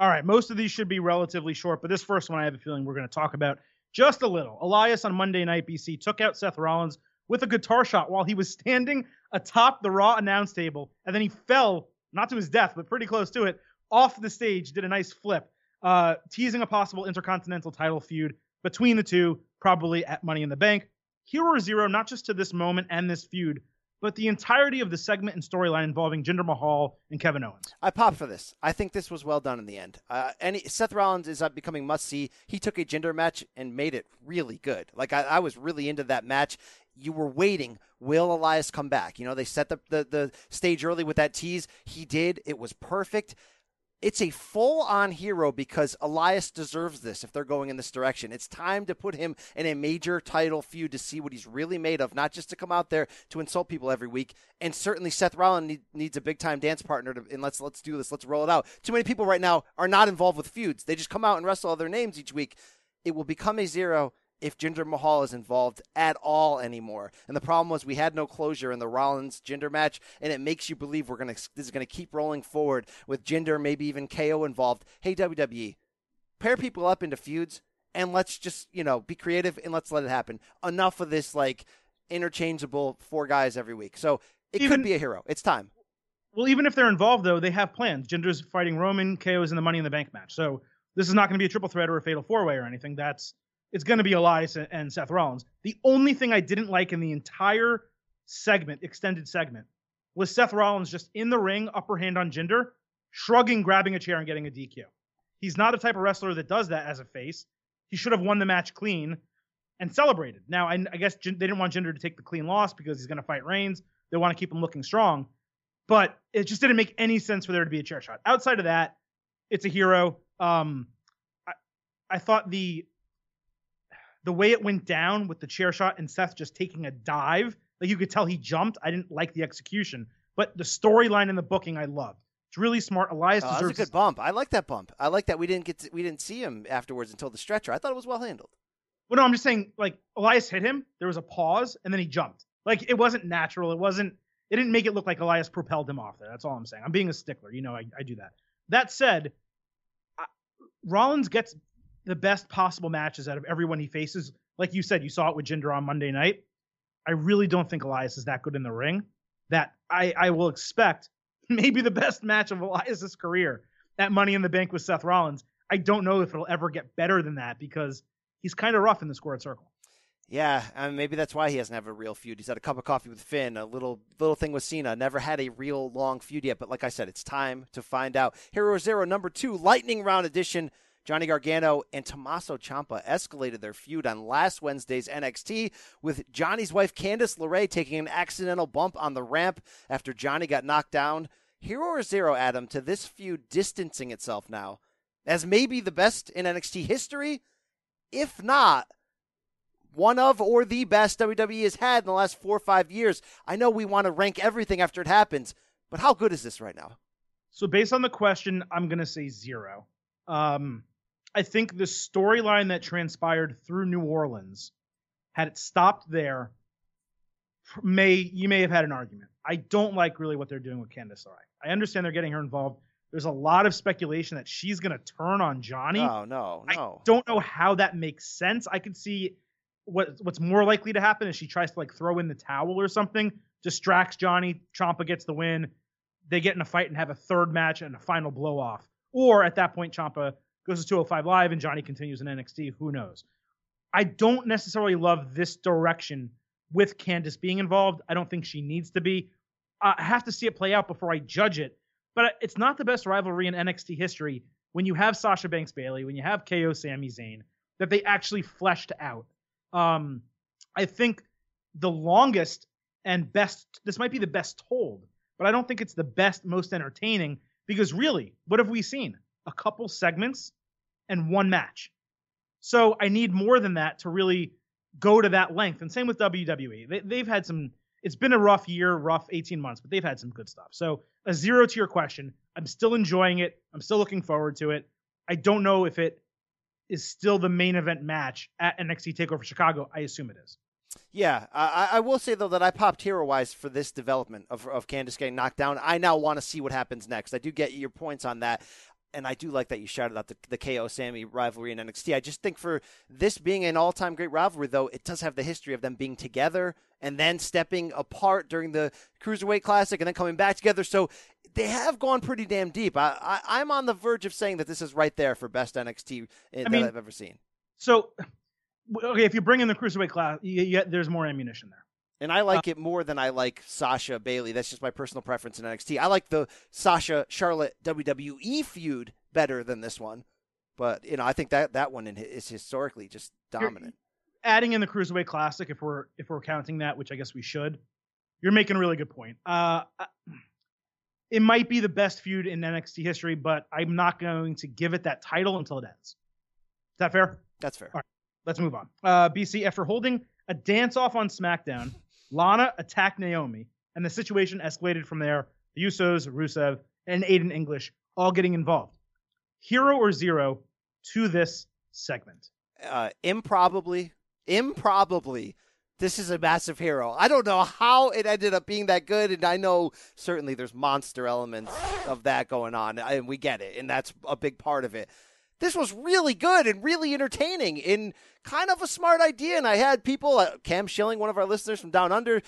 All right, most of these should be relatively short, but this first one I have a feeling we're going to talk about just a little. Elias on Monday Night BC took out Seth Rollins with a guitar shot while he was standing atop the Raw announce table, and then he fell, not to his death, but pretty close to it, off the stage, did a nice flip, uh, teasing a possible intercontinental title feud between the two, probably at Money in the Bank. Hero Zero, not just to this moment and this feud, but the entirety of the segment and storyline involving Jinder Mahal and Kevin Owens. I pop for this. I think this was well done in the end. Uh, any Seth Rollins is uh, becoming must see. He took a Jinder match and made it really good. Like I, I was really into that match. You were waiting. Will Elias come back? You know they set the, the the stage early with that tease. He did. It was perfect. It's a full on hero because Elias deserves this if they're going in this direction. It's time to put him in a major title feud to see what he's really made of, not just to come out there to insult people every week. And certainly Seth Rollins need, needs a big time dance partner to, and let's let's do this. Let's roll it out. Too many people right now are not involved with feuds. They just come out and wrestle other names each week. It will become a zero if Jinder Mahal is involved at all anymore. And the problem was we had no closure in the Rollins Jinder match, and it makes you believe we're gonna this is gonna keep rolling forward with Jinder, maybe even KO involved. Hey WWE, pair people up into feuds and let's just you know be creative and let's let it happen. Enough of this like interchangeable four guys every week. So it Even- could be a hero. It's time. Well, even if they're involved, though, they have plans. Jinder's fighting Roman, KO is in the Money in the Bank match. So this is not going to be a triple threat or a fatal four way or anything. That's it's going to be Elias and, Seth Rollins. The only thing I didn't like in the entire segment, extended segment, was Seth Rollins just in the ring, upper hand on Jinder, shrugging, grabbing a chair, and getting a DQ. He's not a type of wrestler that does that as a face. He should have won the match clean and celebrated. Now, I, I guess they didn't want Jinder to take the clean loss because he's going to fight Reigns. They want to keep him looking strong but it just didn't make any sense for there to be a chair shot. Outside of that, it's a hero. Um, I, I thought the the way it went down with the chair shot and Seth just taking a dive, like you could tell he jumped. I didn't like the execution, but the storyline and the booking I loved. It's really smart. Elias Oh, deserves a good bump. I like that bump. I like that we didn't get to, we didn't see him afterwards until the stretcher. I thought it was well handled. Well, no, I'm just saying, like Elias hit him. There was a pause, and then he jumped. Like it wasn't natural. It wasn't. It didn't make it look like Elias propelled him off there. That's all I'm saying. I'm being a stickler. You know, I, I do that. That said, I, Rollins gets the best possible matches out of everyone he faces. Like you said, you saw it with Jinder on Monday night. I really don't think Elias is that good in the ring. That I, I will expect maybe the best match of Elias's career at Money in the Bank with Seth Rollins. I don't know if it'll ever get better than that because he's kind of rough in the squared circle. Yeah, I mean, maybe that's why he doesn't have a real feud. He's had a cup of coffee with Finn, a little little thing with Cena. Never had a real long feud yet. But like I said, it's time to find out. Hero Zero number two, Lightning Round edition. Johnny Gargano and Tommaso Ciampa escalated their feud on last Wednesday's NXT with Johnny's wife Candice LeRae taking an accidental bump on the ramp after Johnny got knocked down. Hero or Zero, Adam, to this feud distancing itself now as maybe the best in NXT history, if not one of or the best WWE has had in the last four or five years. I know we want to rank everything after it happens, but how good is this right now? So based on the question, I'm gonna say zero. Um, I think the storyline that transpired through New Orleans, had it stopped there, may you may have had an argument. I don't like really what they're doing with Candice LeRae. I understand they're getting her involved. There's a lot of speculation that she's gonna turn on Johnny. Oh no, no. I don't know how that makes sense. I could see what what's more likely to happen is she tries to like throw in the towel or something, distracts Johnny, Ciampa gets the win, they get in a fight and have a third match and a final blow off. Or at that point, Ciampa goes to 205 Live and Johnny continues in NXT. Who knows? I don't necessarily love this direction with Candice being involved. I don't think she needs to be. I have to see it play out before I judge it. But it's not the best rivalry in NXT history when you have Sasha Banks Bailey, when you have KO Sami Zayn, that they actually fleshed out. Um, I think the longest and best, this might be the best told, but I don't think it's the best, most entertaining because really, what have we seen? A couple segments and one match. So I need more than that to really go to that length. And same with WWE. They, they've had some. It's been a rough year, rough 18 months, but they've had some good stuff. So a zero to your question. I'm still enjoying it. I'm still looking forward to it. I don't know if it is still the main event match at NXT Takeover Chicago. I assume it is. Yeah, I, I will say though that I popped hero wise for this development of of Candice getting knocked down. I now want to see what happens next. I do get your points on that. And I do like that you shouted out the, the KO Sami rivalry in NXT. I just think for this being an all time great rivalry, though, it does have the history of them being together and then stepping apart during the Cruiserweight Classic and then coming back together. So they have gone pretty damn deep. I, I, am on the verge of saying that this is right there for best NXT uh, I that mean, I've ever seen. So, okay, if you bring in the Cruiserweight class, you, you, there's more ammunition there. And I like uh, it more than I like Sasha Bailey. That's just my personal preference in NXT. I like the Sasha Charlotte WWE feud better than this one. But you know, I think that that one is historically just dominant. Adding in the Cruiserweight Classic, if we're if we're counting that, which I guess we should, you're making a really good point. Uh, it might be the best feud in NXT history, but I'm not going to give it that title until it ends. Is that fair? That's fair. All right, let's move on. Uh, BC, after holding a dance off on SmackDown, Lana attacked Naomi, and the situation escalated from there. The Usos, Rusev, and Aiden English all getting involved. Hero or zero to this segment? Uh, improbably, improbably, this is a massive hero. I don't know how it ended up being that good, and I know certainly there's monster elements of that going on, and we get it, and that's a big part of it. This was really good and really entertaining in kind of a smart idea. And I had people, uh, Cam Schilling, one of our listeners from Down Under,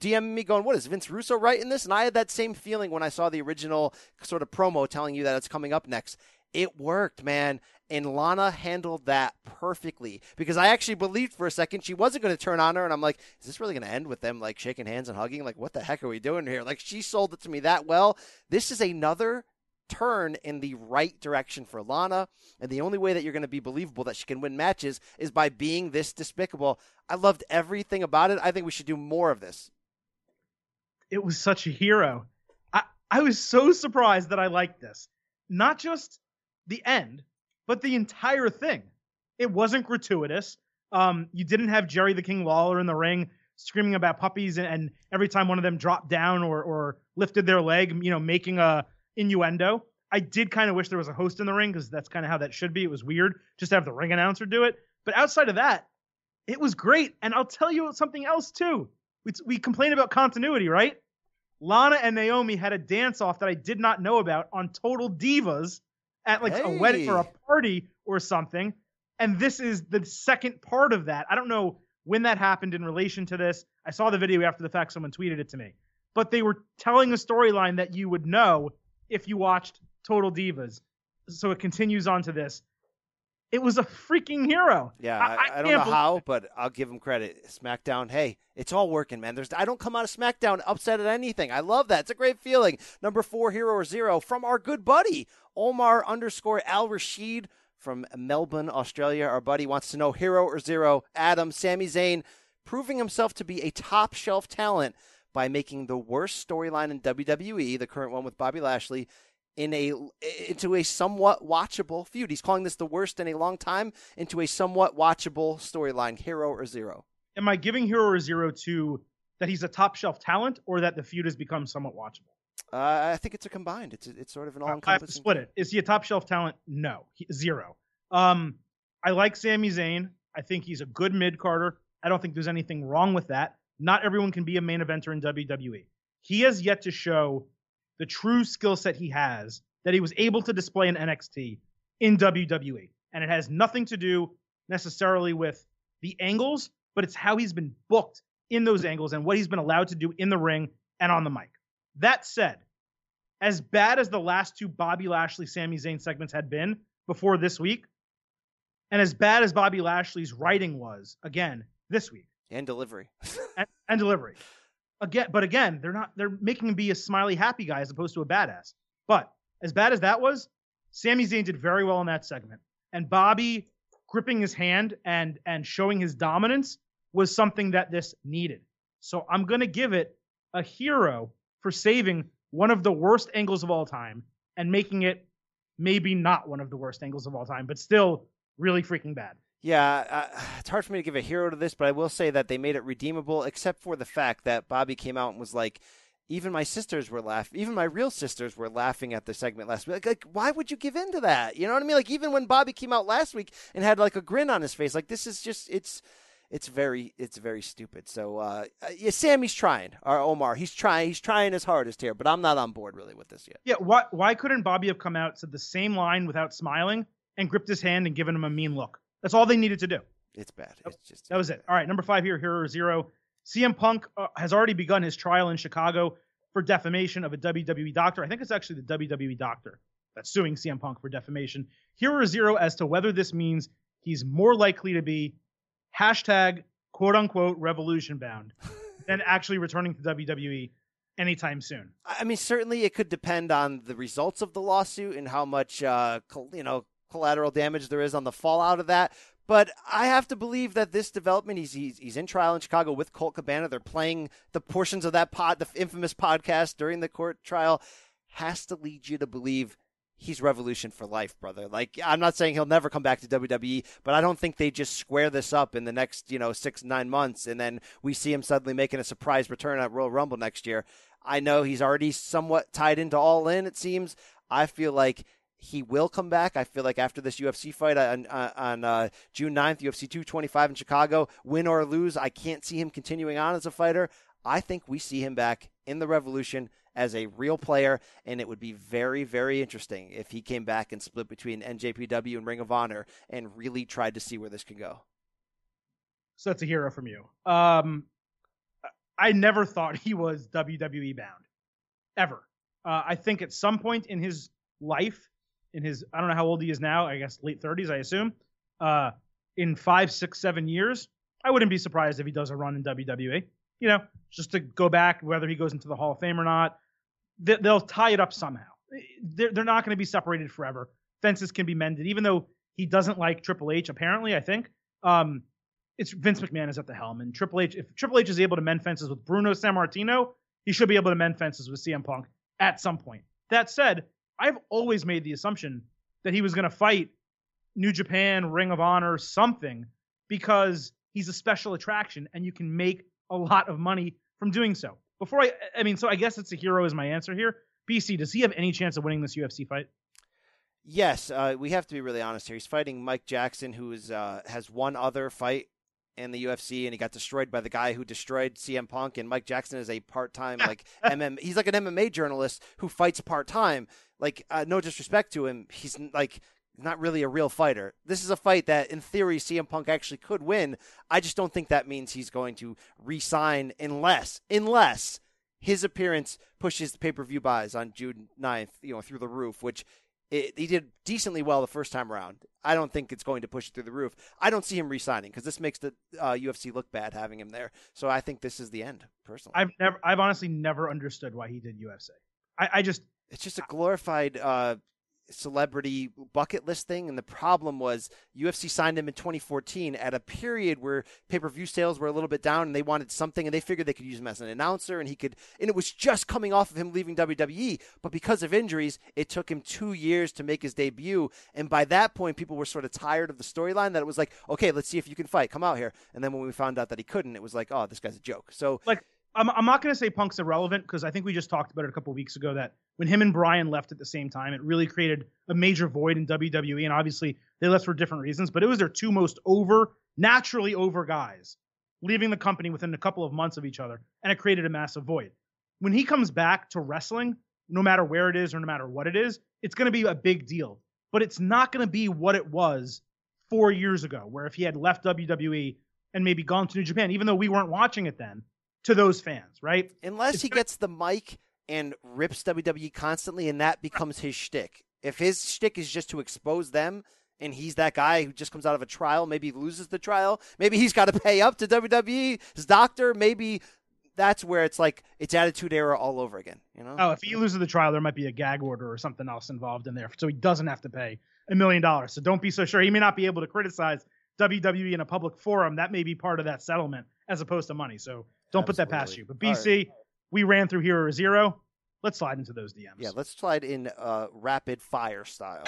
DM me going, "What is Vince Russo writing this?" And I had that same feeling when I saw the original sort of promo telling you that it's coming up next. It worked, man. And Lana handled that perfectly because I actually believed for a second she wasn't going to turn on her. And I'm like, is this really going to end with them like shaking hands and hugging? Like, what the heck are we doing here? Like, she sold it to me that well. This is another turn in the right direction for Lana. And the only way that you're going to be believable that she can win matches is by being this despicable. I loved everything about it. I think we should do more of this. It was such a hero. I, I was so surprised that I liked this. Not just the end, but the entire thing. It wasn't gratuitous. Um, you didn't have Jerry the King Lawler in the ring screaming about puppies and, and every time one of them dropped down or, or lifted their leg, you know, making a innuendo. I did kind of wish there was a host in the ring because that's kind of how that should be. It was weird just to have the ring announcer do it. But outside of that, it was great. And I'll tell you something else too. We, we complain about continuity, right? Lana and Naomi had a dance off that I did not know about on Total Divas at like hey. a wedding or a party or something. And this is the second part of that. I don't know when that happened in relation to this. I saw the video after the fact. Someone tweeted it to me. But they were telling a storyline that you would know if you watched Total Divas. So it continues on to this. It was a freaking hero. Yeah, I, I, I don't know how, but I'll give him credit. SmackDown, hey, it's all working, man. There's I don't come out of SmackDown upset at anything. I love that. It's a great feeling. Number four, hero or zero, from our good buddy Omar underscore Al Rashid from Melbourne, Australia. Our buddy wants to know hero or zero. Adam, Sami Zayn, proving himself to be a top shelf talent by making the worst storyline in WWE, the current one with Bobby Lashley, in a into a somewhat watchable feud. He's calling this the worst in a long time into a somewhat watchable storyline, hero or zero. Am I giving hero or zero to that he's a top shelf talent or that the feud has become somewhat watchable? Uh, I think it's a combined. It's it's sort of an all encompassing. I have to split it. Is he a top shelf talent? No, he, zero. Um, I like Sami Zayn. I think he's a good mid carder. I don't think there's anything wrong with that. Not everyone can be a main eventer in WWE. He has yet to show the true skill set he has that he was able to display in NXT in WWE. And it has nothing to do necessarily with the angles, but it's how he's been booked in those angles and what he's been allowed to do in the ring and on the mic. That said, as bad as the last two Bobby Lashley Sami Zayn segments had been before this week, and as bad as Bobby Lashley's writing was, again, this week, and delivery. And, and, delivery. Again but again they're not they're making him be a smiley happy guy as opposed to a badass. But as bad as that was Sami Zayn did very well in that segment. And Bobby gripping his hand and and showing his dominance was something that this needed. So I'm going to give it a hero for saving one of the worst angles of all time and making it maybe not one of the worst angles of all time, but still really freaking bad. Yeah, uh, it's hard for me to give a hero to this, but I will say that they made it redeemable, except for the fact that Bobby came out and was like, even my sisters were laughing. Even my real sisters were laughing at the segment last week. Like, like, why would you give in to that? You know what I mean? Like, even when Bobby came out last week and had like a grin on his face, like this is just it's it's very it's very stupid. So uh, yeah, Sami's trying, or Omar, he's trying, he's trying his hardest here, but I'm not on board really with this yet. Yeah, why why couldn't Bobby have come out said the same line without smiling and gripped his hand and given him a mean look? That's all they needed to do. It's bad. It's just That was it. All right, number five here, Hero Zero. CM Punk uh, has already begun his trial in Chicago for defamation of a WWE doctor. I think it's actually the WWE doctor that's suing CM Punk for defamation. Hero Zero as to whether this means he's more likely to be hashtag quote unquote revolution bound than actually returning to WWE anytime soon. I mean, certainly it could depend on the results of the lawsuit and how much, uh, you know, collateral damage there is on the fallout of that. But I have to believe that this development, he's, he's, he's in trial in Chicago with Colt Cabana. They're playing the portions of that pod, the infamous podcast during the court trial, has to lead you to believe he's revolution for life, brother. Like I'm not saying he'll never come back to WWE, but I don't think they just square this up in the next, you know, six, nine months and then we see him suddenly making a surprise return at Royal Rumble next year. I know he's already somewhat tied into all in, it seems. I feel like he will come back. I feel like after this UFC fight on on uh, June 9th, UFC 225 in Chicago, win or lose, I can't see him continuing on as a fighter. I think we see him back in the Revolution as a real player, and it would be very, very interesting if he came back and split between NJPW and Ring of Honor and really tried to see where this can go. So that's a hero from you. Um, I never thought he was WWE bound, ever. Uh, I think at some point in his life, in his I don't know how old he is now. I guess late 30s, I assume. Uh, in five, six, seven years, I wouldn't be surprised if he does a run in WWE. You know, just to go back, whether he goes into the Hall of Fame or not, they, they'll tie it up somehow. They're, they're not going to be separated forever. Fences can be mended, even though he doesn't like Triple H. Apparently, I think. Um, it's Vince McMahon is at the helm, and Triple H. If Triple H is able to mend fences with Bruno Sammartino, he should be able to mend fences with CM Punk at some point. That said, I've always made the assumption that he was going to fight New Japan, Ring of Honor, something, because he's a special attraction and you can make a lot of money from doing so. Before I, I mean, so I guess it's a hero is my answer here. BC, does he have any chance of winning this UFC fight? Yes, uh, we have to be really honest here. He's fighting Mike Jackson, who is uh, has one other fight in the UFC, and he got destroyed by the guy who destroyed CM Punk. And Mike Jackson is a part-time like MM. He's like an MMA journalist who fights part-time. Like uh, no disrespect to him, he's like not really a real fighter. This is a fight that, in theory, CM Punk actually could win. I just don't think that means he's going to re-sign unless unless his appearance pushes the pay-per-view buys on June 9th, you know, through the roof, which it, he did decently well the first time around. I don't think it's going to push it through the roof. I don't see him re-signing because this makes the uh, UFC look bad having him there. So I think this is the end, personally. I've never, I've honestly never understood why he did UFC. I, I just, it's just a glorified uh, celebrity bucket list thing. And the problem was UFC signed him in 2014 at a period where pay per view sales were a little bit down and they wanted something and they figured they could use him as an announcer and he could, and it was just coming off of him leaving WWE. But because of injuries, it took him two years to make his debut. And by that point, people were sort of tired of the storyline that it was like, okay, let's see if you can fight. Come out here. And then when we found out that he couldn't, it was like, oh, this guy's a joke. So, like, I'm, I'm not going to say Punk's irrelevant because I think we just talked about it a couple weeks ago that when him and Bryan left at the same time, it really created a major void in WWE. And obviously, they left for different reasons, but it was their two most over, naturally over guys leaving the company within a couple of months of each other, and it created a massive void. When he comes back to wrestling, no matter where it is or no matter what it is, it's going to be a big deal. But it's not going to be what it was four years ago, where if he had left WWE and maybe gone to New Japan, even though we weren't watching it then, to those fans, right? Unless he gets the mic and rips WWE constantly, and that becomes his shtick. If his shtick is just to expose them, and he's that guy who just comes out of a trial, maybe loses the trial, maybe he's got to pay up to WWE, his doctor, maybe that's where it's like it's attitude era all over again. You know? Oh, if he loses the trial, there might be a gag order or something else involved in there, so he doesn't have to pay a million dollars. So don't be so sure. He may not be able to criticize WWE in a public forum. That may be part of that settlement as opposed to money. So don't put that past you. But BC, right. we ran through Hero Zero. let's slide into those DMs. Yeah, let's slide in uh, rapid fire style.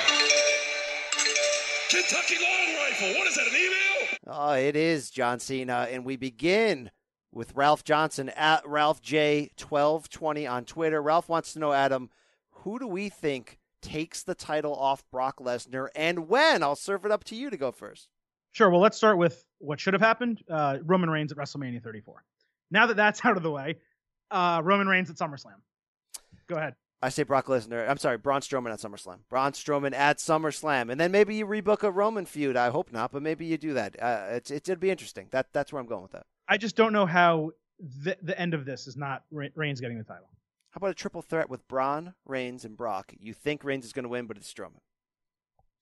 Kentucky Long Rifle. What is that, an email? Oh, it is John Cena, and we begin with Ralph Johnson at Ralph J twelve twenty on Twitter. Ralph wants to know, Adam, who do we think takes the title off Brock Lesnar, and when? I'll serve it up to you to go first. Sure. Well, let's start with what should have happened. Uh, Roman Reigns at WrestleMania 34. Now that that's out of the way, uh, Roman Reigns at SummerSlam. Go ahead. I say Brock Lesnar. I'm sorry, Braun Strowman at SummerSlam. Braun Strowman at SummerSlam, and then maybe you rebook a Roman feud. I hope not, but maybe you do that. Uh, it's, it, it'd be interesting. That that's where I'm going with that. I just don't know how the, the end of this is not Re- Reigns getting the title. How about a triple threat with Braun, Reigns, and Brock? You think Reigns is going to win, but it's Strowman.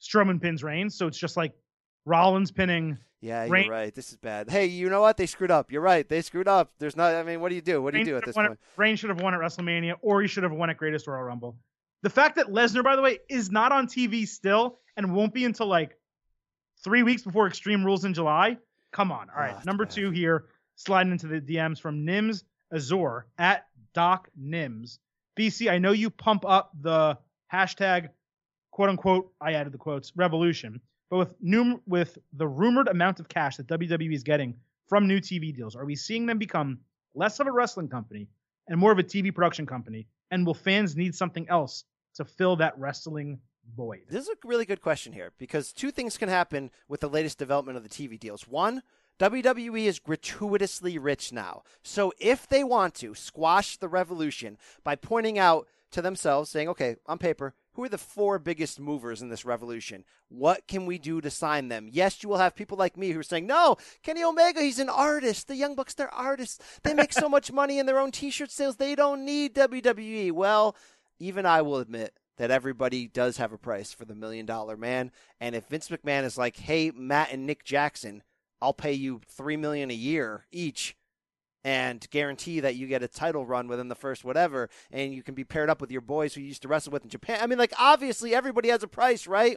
Strowman pins Reigns, so it's just like Rollins pinning. Yeah, you're right. This is bad. Hey, you know what? They screwed up. You're right. They screwed up. There's not. I mean, what do you do? What do you do at this point? Reigns should have won at WrestleMania, or he should have won at Greatest Royal Rumble. The fact that Lesnar, by the way, is not on TV still and won't be until like three weeks before Extreme Rules in July. Come on. All right. Ah, that's Number bad. two here, sliding into the DMs from Nims Azor at Doc Nims. BC, I know you pump up the hashtag quote unquote, I added the quotes, revolution, but with num- with the rumored amount of cash that WWE is getting from new TV deals, are we seeing them become less of a wrestling company and more of a TV production company? And will fans need something else to fill that wrestling void? This is a really good question here because two things can happen with the latest development of the TV deals. One, WWE is gratuitously rich now. So if they want to squash the revolution by pointing out to themselves, saying, okay, on paper, who are the four biggest movers in this revolution? What can we do to sign them? Yes, you will have people like me who are saying, no, Kenny Omega, he's an artist. The Young Bucks, they're artists. They make so much money in their own t shirt sales, they don't need WWE. Well, even I will admit that everybody does have a price for the million dollar man. And if Vince McMahon is like, hey, Matt and Nick Jackson, I'll pay you three million a year each and guarantee that you get a title run within the first whatever, and you can be paired up with your boys who you used to wrestle with in Japan. I mean, like obviously everybody has a price, right?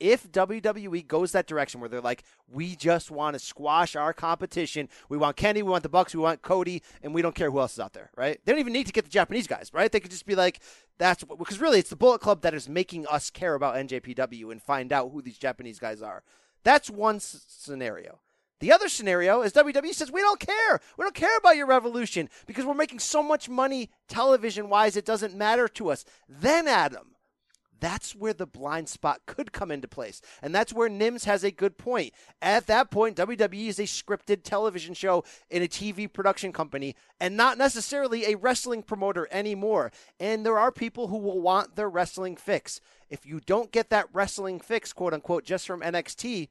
If WWE goes that direction where they're like, we just want to squash our competition, we want Kenny, we want the Bucks, we want Cody, and we don't care who else is out there, right? They don't even need to get the Japanese guys, right? They could just be like, that's because really it's the Bullet Club that is making us care about NJPW and find out who these Japanese guys are. That's one s- scenario. The other scenario is WWE says, we don't care. We don't care about your revolution because we're making so much money television wise, it doesn't matter to us. Then, Adam, that's where the blind spot could come into place. And that's where Nims has a good point. At that point, WWE is a scripted television show in a TV production company and not necessarily a wrestling promoter anymore. And there are people who will want their wrestling fix. If you don't get that wrestling fix, quote unquote, just from NXT,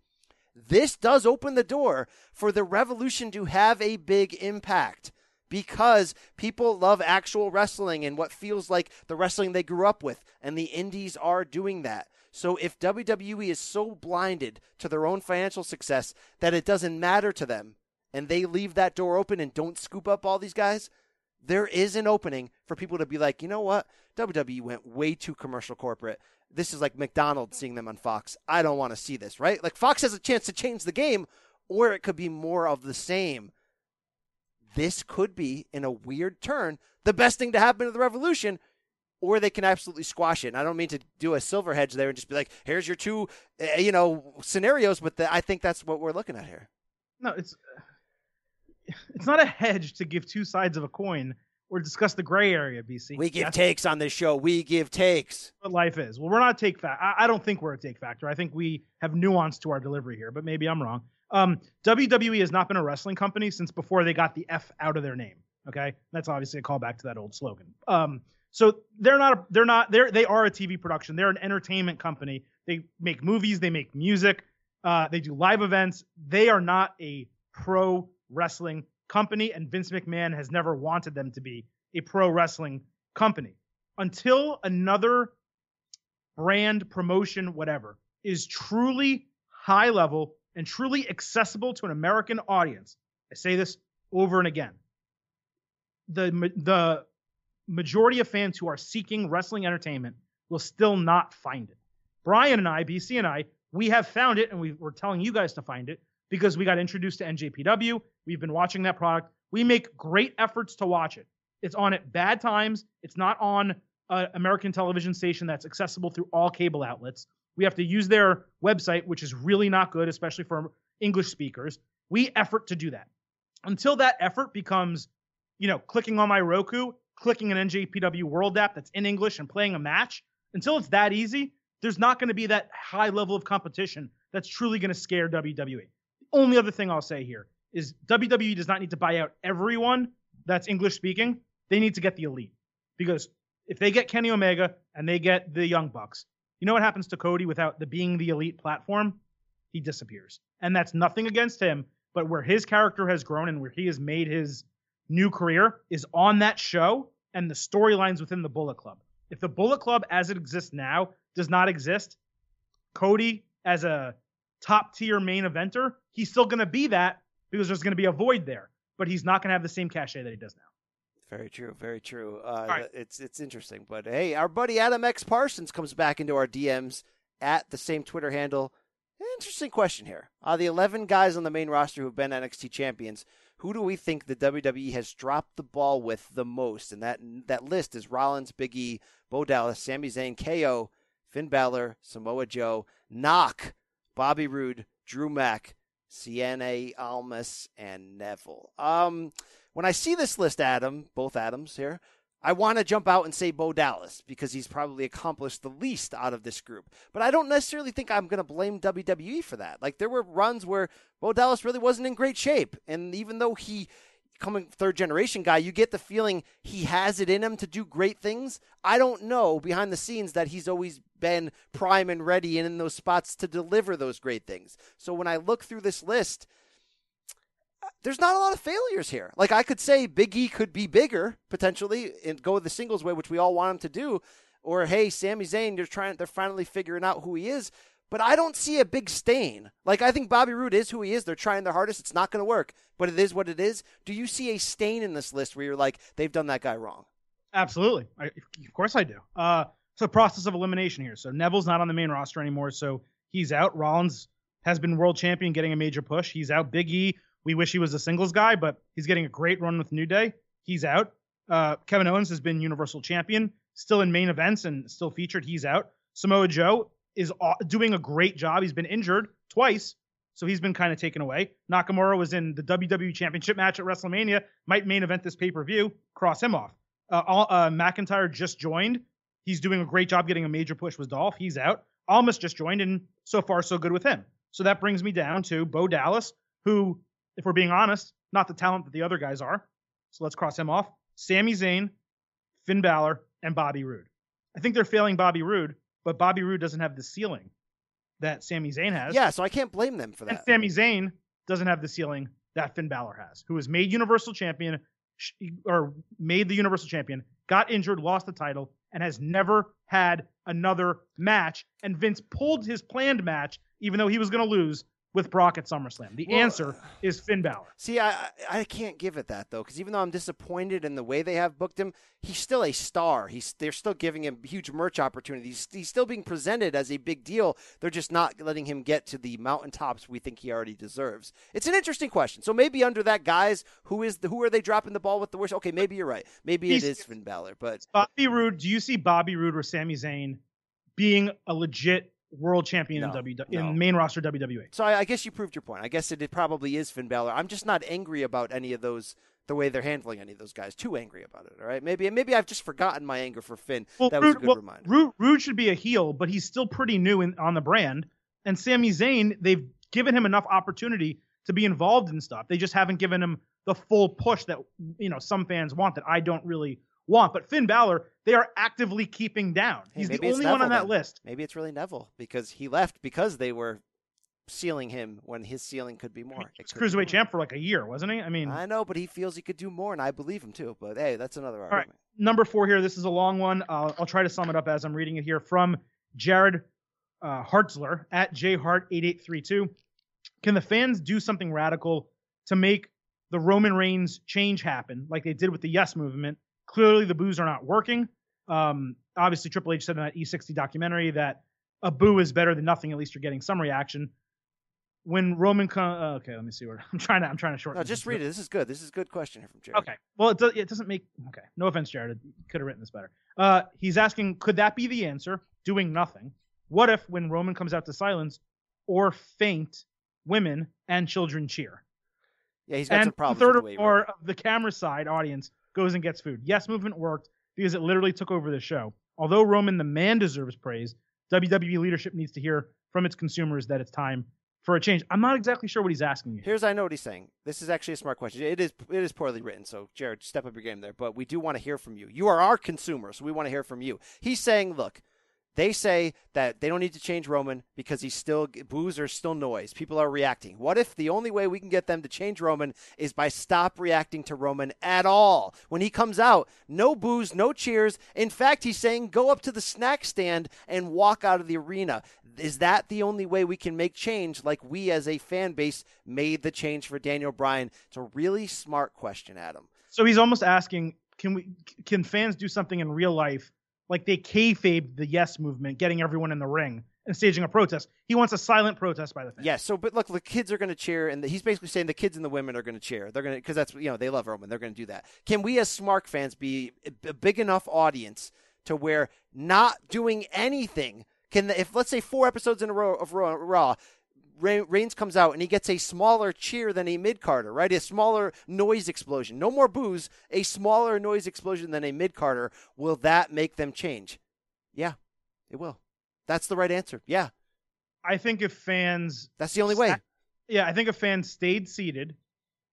this does open the door for the revolution to have a big impact because people love actual wrestling and what feels like the wrestling they grew up with, and the indies are doing that. So if WWE is so blinded to their own financial success that it doesn't matter to them, and they leave that door open and don't scoop up all these guys, there is an opening for people to be like, you know what? WWE went way too commercial corporate. This is like McDonald's seeing them on Fox. I don't want to see this, right? Like Fox has a chance to change the game, or it could be more of the same. This could be, in a weird turn, the best thing to happen to the revolution, or they can absolutely squash it. And I don't mean to do a silver hedge there and just be like, here's your two, uh, you know, scenarios, but the, I think that's what we're looking at here. No, it's it's not a hedge to give two sides of a coin or discuss the gray area, BC. We give That's takes on this show. We give takes. what life is. Well, we're not a take fact. I, I don't think we're a take factor. I think we have nuance to our delivery here, but maybe I'm wrong. Um, WWE has not been a wrestling company since before they got the F out of their name. Okay, that's obviously a callback to that old slogan. Um, so they're not. A, they're not. They're they are a TV production. They're an entertainment company. They make movies. They make music. Uh, they do live events. They are not a pro wrestling company, and Vince McMahon has never wanted them to be a pro wrestling company until another brand promotion, whatever, is truly high level and truly accessible to an American audience. I say this over and again. The the majority of fans who are seeking wrestling entertainment will still not find it. Brian and I, BC and I, we have found it, and we, we're telling you guys to find it because we got introduced to NJPW. We've been watching that product. We make great efforts to watch it. It's on at bad times. It's not on an American television station that's accessible through all cable outlets. We have to use their website, which is really not good, especially for English speakers. We effort to do that. Until that effort becomes, you know, clicking on my Roku, clicking an NJPW World app that's in English and playing a match, until it's that easy, there's not going to be that high level of competition that's truly going to scare WWE. Only other thing I'll say here is WWE does not need to buy out everyone that's English speaking. They need to get the elite because if they get Kenny Omega and they get the Young Bucks, you know what happens to Cody without the being the elite platform? He disappears. And that's nothing against him, but where his character has grown and where he has made his new career is on that show and the storylines within the Bullet Club. If the Bullet Club as it exists now does not exist, Cody as a top tier main eventer, he's still going to be that because there's going to be a void there, but he's not going to have the same cachet that he does now. Very true. Very true. Uh, right. It's it's interesting, but hey, our buddy Adam X Parsons comes back into our DMs at the same Twitter handle. Interesting question here. Uh, the 11 guys on the main roster who've been NXT champions, who do we think the WWE has dropped the ball with the most? And that that list is Rollins, Big E, Bo Dallas, Sami Zayn, KO, Finn Balor, Samoa Joe, Knock, Bobby Roode, Drew Mack, Sienna Almas, and Neville. Um, when I see this list, Adam, both Adams here, I want to jump out and say Bo Dallas because he's probably accomplished the least out of this group. But I don't necessarily think I'm going to blame WWE for that. Like there were runs where Bo Dallas really wasn't in great shape, and even though he coming third generation guy, you get the feeling he has it in him to do great things. I don't know behind the scenes that he's always been prime and ready and in those spots to deliver those great things. So when I look through this list, uh, there's not a lot of failures here. Like I could say Big E could be bigger potentially and go the singles way, which we all want him to do. Or hey, Sami Zayn, you're trying they're finally figuring out who he is. But I don't see a big stain. Like I think Bobby Roode is who he is. They're trying their hardest. It's not going to work, but it is what it is. Do you see a stain in this list where you're like they've done that guy wrong? Absolutely. I, of course I do. Uh, it's a process of elimination here. So Neville's not on the main roster anymore, so he's out. Rollins has been world champion, getting a major push. He's out. Big E we wish he was a singles guy, but he's getting a great run with New Day. He's out. Uh, Kevin Owens has been Universal Champion, still in main events and still featured. He's out. Samoa Joe is doing a great job. He's been injured twice, so he's been kind of taken away. Nakamura was in the WWE Championship match at WrestleMania, might main event this pay per view. Cross him off. Uh, uh, McIntyre just joined. He's doing a great job getting a major push with Dolph. He's out. Almas just joined, and so far so good with him. So that brings me down to Bo Dallas, who if we're being honest, not the talent that the other guys are. So let's cross him off. Sami Zayn, Finn Balor, and Bobby Roode. I think they're failing Bobby Roode, but Bobby Roode doesn't have the ceiling that Sami Zayn has. Yeah, so I can't blame them for that. And Sami Zayn doesn't have the ceiling that Finn Balor has, who was made Universal Champion or made the Universal Champion, got injured, lost the title, and has never had another match. And Vince pulled his planned match, even though he was going to lose, with Brock at SummerSlam? The well, answer is Finn Balor. See, I I can't give it that though, because even though I'm disappointed in the way they have booked him, he's still a star. He's they're still giving him huge merch opportunities. He's still being presented as a big deal. They're just not letting him get to the mountaintops we think he already deserves. It's an interesting question. So maybe under that guys, who is the who are they dropping the ball with the worst? Okay, maybe you're right. Maybe he's, it is Finn Balor, but Bobby Roode. Do you see Bobby Roode or Sami Zayn being a legit world champion no, in W no. in main roster WWE. So I, I, guess you proved your point. I guess it, it, probably is Finn Balor. I'm just not angry about any of those the way they're handling any of those guys. Too angry about it. All right, maybe maybe I've just forgotten my anger for Finn. Well, that was a good well, reminder. Roode, Roode should be a heel, but he's still pretty new in, on the brand. And Sami Zayn, they've given him enough opportunity to be involved in stuff. They just haven't given him the full push that you know some fans want that I don't really want. But Finn Balor, they are actively keeping down. He's the only one on that then. list. Maybe it's really Neville because he left because they were sealing him when his ceiling could be more. He was cruiserweight champ for like a year, wasn't he? I mean, I know, but he feels he could do more, and I believe him too. But hey, that's another argument. Right. Number four here. This is a long one. Uh, I'll try to sum it up as I'm reading it here from Jared uh, Hartzler at jhart8832. Can the fans do something radical to make the Roman Reigns change happen, like they did with the Yes movement, Clearly, the boos are not working. Um, obviously, Triple H said in that E60 documentary that a boo is better than nothing. At least you're getting some reaction. when Roman come. Uh, okay, let me see where I'm trying to. I'm trying to shorten. No, just read it. This is good. This is a good question here from Jared. Okay. Well, it, does, it doesn't make. Okay. No offense, Jared. Could have written this better. Uh, he's asking, could that be the answer? Doing nothing. What if when Roman comes out to silence or faint, women and children cheer? Yeah, he's got and some problems. third or the way he more of the camera side audience goes and gets food. Yes, movement worked because it literally took over the show. Although Roman the man deserves praise, WWE leadership needs to hear from its consumers that it's time for a change. I'm not exactly sure what he's asking you. Here's I know what he's saying. This is actually a smart question. It is it is poorly written, so Jared, step up your game there. But we do want to hear from you. You are our consumer, so we want to hear from you. He's saying, look, they say that they don't need to change Roman because he's still boos are still noise. People are reacting. What if the only way we can get them to change Roman is by stop reacting to Roman at all? When he comes out, no boos, no cheers. In fact, he's saying go up to the snack stand and walk out of the arena. Is that the only way we can make change like we as a fan base made the change for Daniel Bryan? It's a really smart question, Adam. So he's almost asking, can we can fans do something in real life like they kayfabe the yes movement, getting everyone in the ring and staging a protest? He wants a silent protest by the fans. Yes. So, but look, the kids are going to cheer, and the, he's basically saying the kids and the women are going to cheer. They're going to because that's you know they love Roman. They're going to do that. Can we as Smark fans be a- big enough audience to where not doing anything can if let's say four episodes in a row of Raw, Reigns comes out and he gets a smaller cheer than a mid carder, right? A smaller noise explosion. No more boos, a smaller noise explosion than a mid carder. Will that make them change? Yeah, it will. That's the right answer. Yeah, I think if fans that's the only way. yeah, I think if fans stayed seated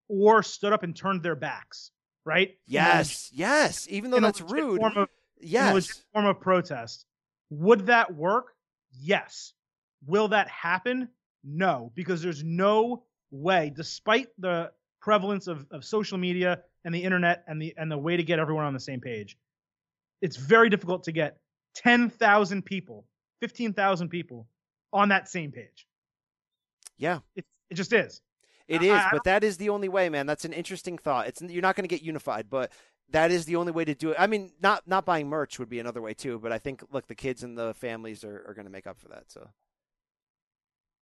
or stood up and turned their backs, right? Yes, yes. Even though that's rude. Form of, Yes. form of protest. Would that work? Yes. Will that happen? No, because there's no way, despite the prevalence of, of social media and the internet and the and the way to get everyone on the same page, it's very difficult to get 10,000 people, 15,000 people on that same page. Yeah, It, it just is. it I- is. I- but that is the only way, man. That's an interesting thought. It's you're not going to get unified, but that is the only way to do it. I mean, not not buying merch would be another way too. But I think look, the kids and the families are, are going to make up for that. So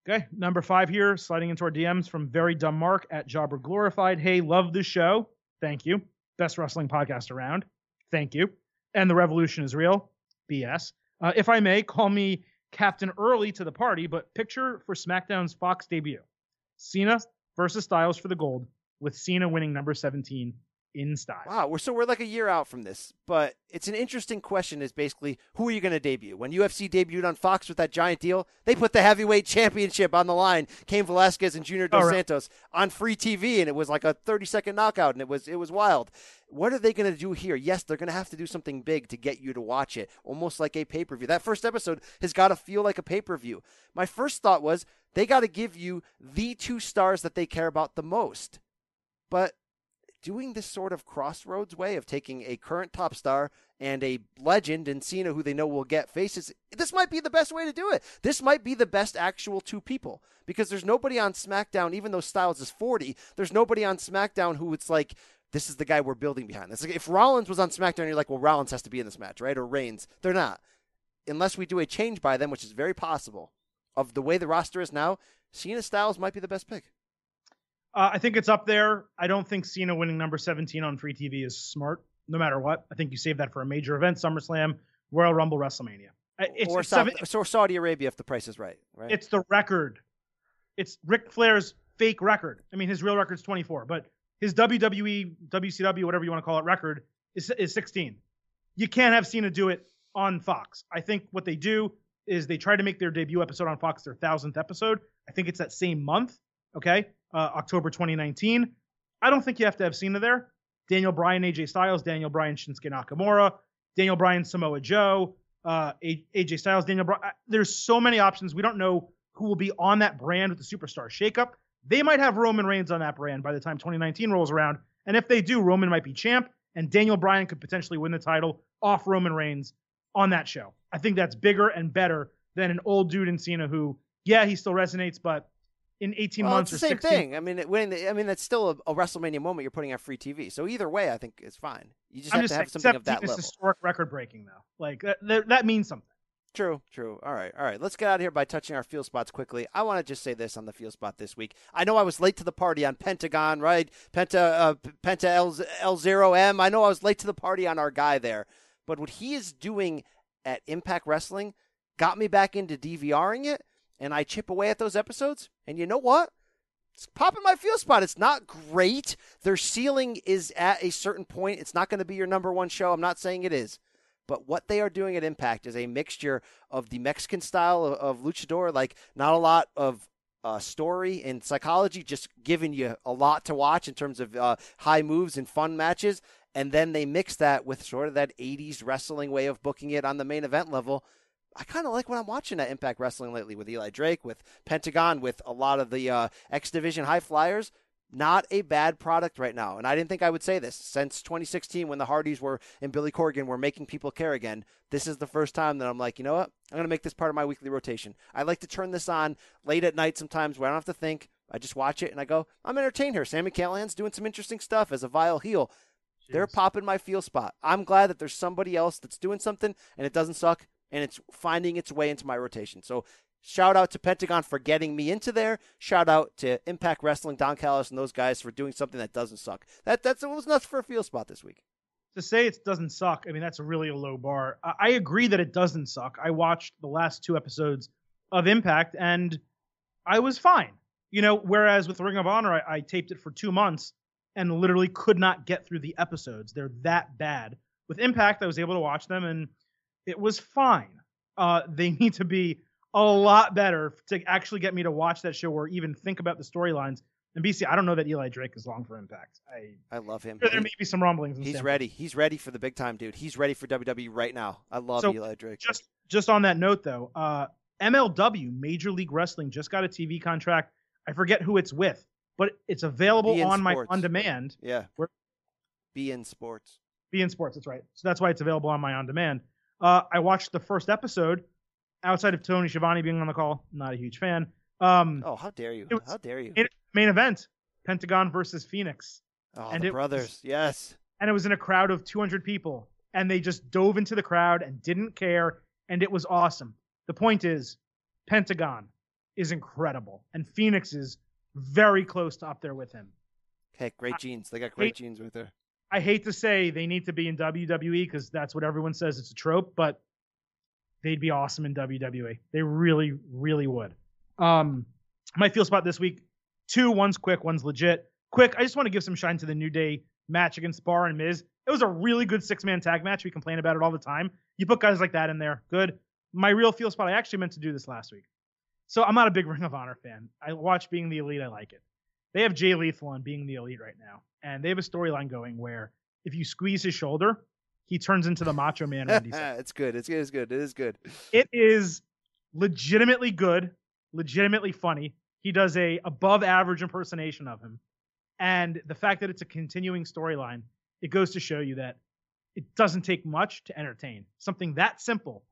Okay, number five here, sliding into our DMs from Very Dumb Mark at Jobber Glorified. Hey, love the show. Thank you. Best wrestling podcast around. Thank you. And the revolution is real. BS. Uh, if I may, call me Captain Early to the party, but picture for SmackDown's Fox debut Cena versus Styles for the gold, with Cena winning number 17 in style. wow, we're so we're like a year out from this. But it's an interesting question. Is basically who are you going to debut? When UFC debuted on Fox with that giant deal, they put the heavyweight championship on the line. Cain Velasquez and Junior Dos Oh, right. Santos on free TV, and it was like a 30 second knockout, and it was it was wild. What are they going to do here? Yes, they're going to have to do something big to get you to watch it, almost like a pay per view. That first episode has got to feel like a pay per view. My first thought was they got to give you the two stars that they care about the most. But doing this sort of crossroads way of taking a current top star and a legend in Cena who they know will get faces, this might be the best way to do it. This might be the best actual two people because there's nobody on SmackDown, even though Styles is 40, there's nobody on SmackDown who it's like, this is the guy we're building behind. It's like if Rollins was on SmackDown, you're like, well, Rollins has to be in this match, right? Or Reigns. They're not. Unless we do a change by them, which is very possible, of the way the roster is now, Cena Styles might be the best pick. Uh, I think it's up there. I don't think Cena winning number 17 on free TV is smart, no matter what. I think you save that for a major event, SummerSlam, Royal Rumble, WrestleMania. It's, or, it's, South, seven- or Saudi Arabia if the price is right, right? it's the record. It's Ric Flair's fake record. I mean, his real record's 24, but his WWE, WCW, whatever you want to call it, record is, is 16. You can't have Cena do it on Fox. I think what they do is they try to make their debut episode on Fox their thousandth episode. I think it's that same month. Okay, uh, October 2019. I don't think you have to have Cena there. Daniel Bryan, AJ Styles, Daniel Bryan, Shinsuke Nakamura, Daniel Bryan, Samoa Joe, uh, AJ Styles, Daniel Bryan. There's so many options. We don't know who will be on that brand with the superstar shakeup. They might have Roman Reigns on that brand by the time 2019 rolls around. And if they do, Roman might be champ, and Daniel Bryan could potentially win the title off Roman Reigns on that show. I think that's bigger and better than an old dude in Cena who, yeah, he still resonates, but in 18 well, months it's or the same 16, thing. I mean, winning. I mean, that's still a, a WrestleMania moment. You're putting on free TV. So either way, I think it's fine. You just I'm have just to have something of that 17 is level. historic record breaking though. Like that, that, that means something. True, true. All right, all right. Let's get out of here by touching our feel spots quickly. I want to just say this on the feel spot this week. I know I was late to the party on Pentagon, right? Penta, uh, Penta L L zero M. I know I was late to the party on our guy there, but what he is doing at Impact Wrestling got me back into DVRing it, and I chip away at those episodes. And you know what? It's popping my feel spot. It's not great. Their ceiling is at a certain point. It's not going to be your number one show. I'm not saying it is. But what they are doing at Impact is a mixture of the Mexican style of, of luchador, like not a lot of uh, story and psychology, just giving you a lot to watch in terms of uh, high moves and fun matches. And then they mix that with sort of that 80s wrestling way of booking it on the main event level. I kind of like what I'm watching at Impact Wrestling lately with Eli Drake, with Pentagon, with a lot of the uh, X Division high flyers not a bad product right now. And I didn't think I would say this since 2016 when the Hardys were and Billy Corgan were making people care again. This is the first time that I'm like, you know what? I'm going to make this part of my weekly rotation. I like to turn this on late at night sometimes where I don't have to think. I just watch it and I go, I'm entertained here. Sami Callihan's doing some interesting stuff as a vile heel. Jeez. They're popping my feel spot. I'm glad that there's somebody else that's doing something and it doesn't suck and it's finding its way into my rotation. So Shout out to Pentagon for getting me into there. Shout out to Impact Wrestling, Don Callis, and those guys for doing something that doesn't suck. That that's it was nuts for a feel spot this week. To say it doesn't suck, I mean that's really a low bar. I agree that it doesn't suck. I watched the last two episodes of Impact and I was fine. You know, whereas with Ring of Honor, I, I taped it for two months and literally could not get through the episodes. They're that bad. With Impact, I was able to watch them and it was fine. Uh, they need to be a lot better to actually get me to watch that show or even think about the storylines. And BC, I don't know that Eli Drake is long for Impact. I I love him. Sure there may be some rumblings. he's ready. He's ready for the big time, dude. He's ready for WWE right now. I love so Eli Drake. Just just on that note, though, uh, MLW Major League Wrestling just got a TV contract. I forget who it's with, but it's available on Sports. my on demand. Yeah. Where, beIN Sports. beIN Sports. That's right. So that's why it's available on my on demand. Uh, I watched the first episode outside of Tony Schiavone being on the call, not a huge fan. Um, oh, how dare you? How dare you? Main event: Pentagon versus Fenix. Oh, and the brothers, was, yes. And it was in a crowd of 200 people, and they just dove into the crowd and didn't care, and it was awesome. The point is, Pentagon is incredible, and Fenix is very close to up there with him. Hey, great I, genes. They got great hate, genes right there. I hate to say they need to be in WWE because that's what everyone says it's a trope, but they'd be awesome in WWE. They really, really would. Um, my feel spot this week: two. One's quick, one's legit. Quick. I just want to give some shine to the New Day match against Bar and Miz. It was a really good six man tag match. We complain about it all the time. You put guys like that in there, good. My real feel spot. I actually meant to do this last week. So I'm not a big Ring of Honor fan. I watch Being the Elite. I like it. They have Jay Lethal on Being the Elite right now, and they have a storyline going where if you squeeze his shoulder, he turns into the Macho Man. it's good. It's good. It's good. It is good. It is legitimately good, legitimately funny. He does a above average impersonation of him, and the fact that it's a continuing storyline, it goes to show you that it doesn't take much to entertain. Something that simple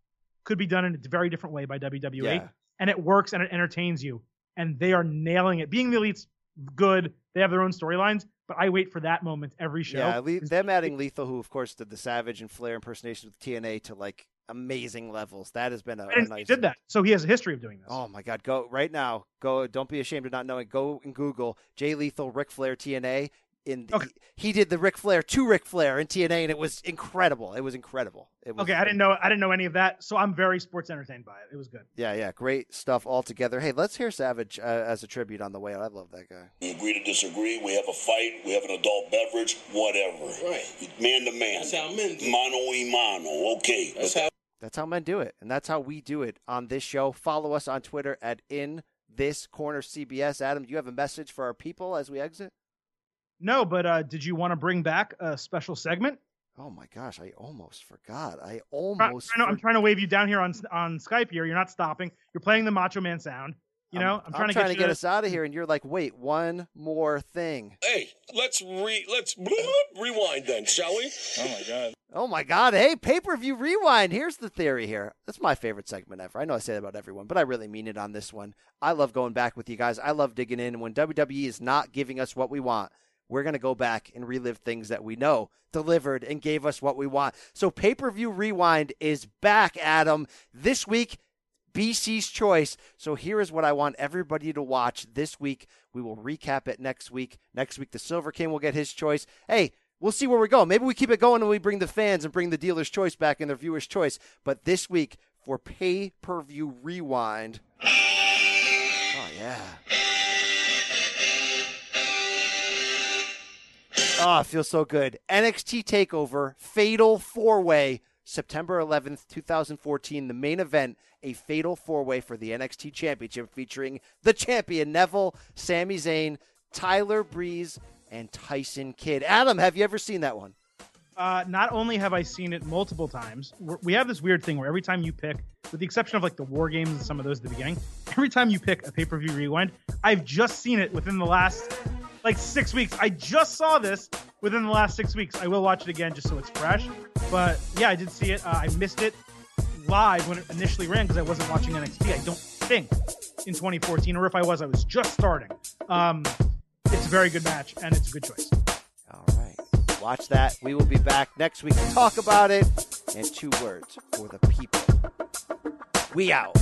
could be done in a very different way by WWE, yeah. and it works and it entertains you. And they are nailing it. Being the elite's good. They have their own storylines, but I wait for that moment every show. Yeah, le- them adding Lethal, who of course did the Savage and Flair impersonations with TNA to like amazing levels. That has been a, a nice. He did that, so he has a history of doing this. Oh my God! Go right now. Go. Don't be ashamed of not knowing. Go and Google Jay Lethal, Ric Flair, TNA, in okay. he, he, did the Ric Flair to Ric Flair in TNA, and it was incredible. It was incredible. It was, okay, I didn't know I didn't know any of that, so I'm very sports entertained by it. It was good. Yeah, yeah, great stuff altogether. Hey, let's hear Savage uh, as a tribute on the way. I love that guy. We agree to disagree. We have a fight. We have an adult beverage. Whatever. Right. Man to man. That's how men do. Mano y mano. Okay. That's how. That's how men do it, and that's how we do it on this show. Follow us on Twitter at in this corner CBS. Adam, do you have a message for our people as we exit? No, but uh, did you want to bring back a special segment? Oh my gosh, I almost forgot. I almost. I, am trying to wave you down here on on Skype. Here, you're not stopping. You're playing the Macho Man sound. You know, I'm, I'm trying, I'm to, trying get, to get us out of here, and you're like, "Wait, one more thing." Hey, let's re let's rewind then, shall we? Oh my god. Oh my god. Hey, pay per view rewind. Here's the theory here. That's my favorite segment ever. I know I say that about everyone, but I really mean it on this one. I love going back with you guys. I love digging in when WWE is not giving us what we want we're going to go back and relive things that we know delivered and gave us what we want. So pay per view rewind is back, Adam. This week, BC's choice. So here is what I want everybody to watch this week. We will recap it next week. Next week, the Silver King will get his choice. Hey, we'll see where we go. Maybe we keep it going and we bring the fans and bring the dealer's choice back and the viewer's choice. But this week, for pay per view rewind. Oh, yeah. Oh, it feels so good. NXT TakeOver, Fatal Four Way, September 11th, 2014. The main event, a Fatal Four Way for the NXT Championship featuring the champion Neville, Sami Zayn, Tyler Breeze, and Tyson Kidd. Adam, have you ever seen that one? Uh, not only have I seen it multiple times, we have this weird thing where every time you pick, with the exception of like the war games and some of those at the beginning, every time you pick a pay per view rewind, I've just seen it within the last like six weeks. I just saw this within the last six weeks. I will watch it again just so it's fresh. But yeah, I did see it. Uh, I missed it live when it initially ran because I wasn't watching NXT. I don't think in 2014, or if I was, I was just starting. Um, it's a very good match and it's a good choice. All right. Watch that. We will be back next week to talk about it. And two words for the people. We out.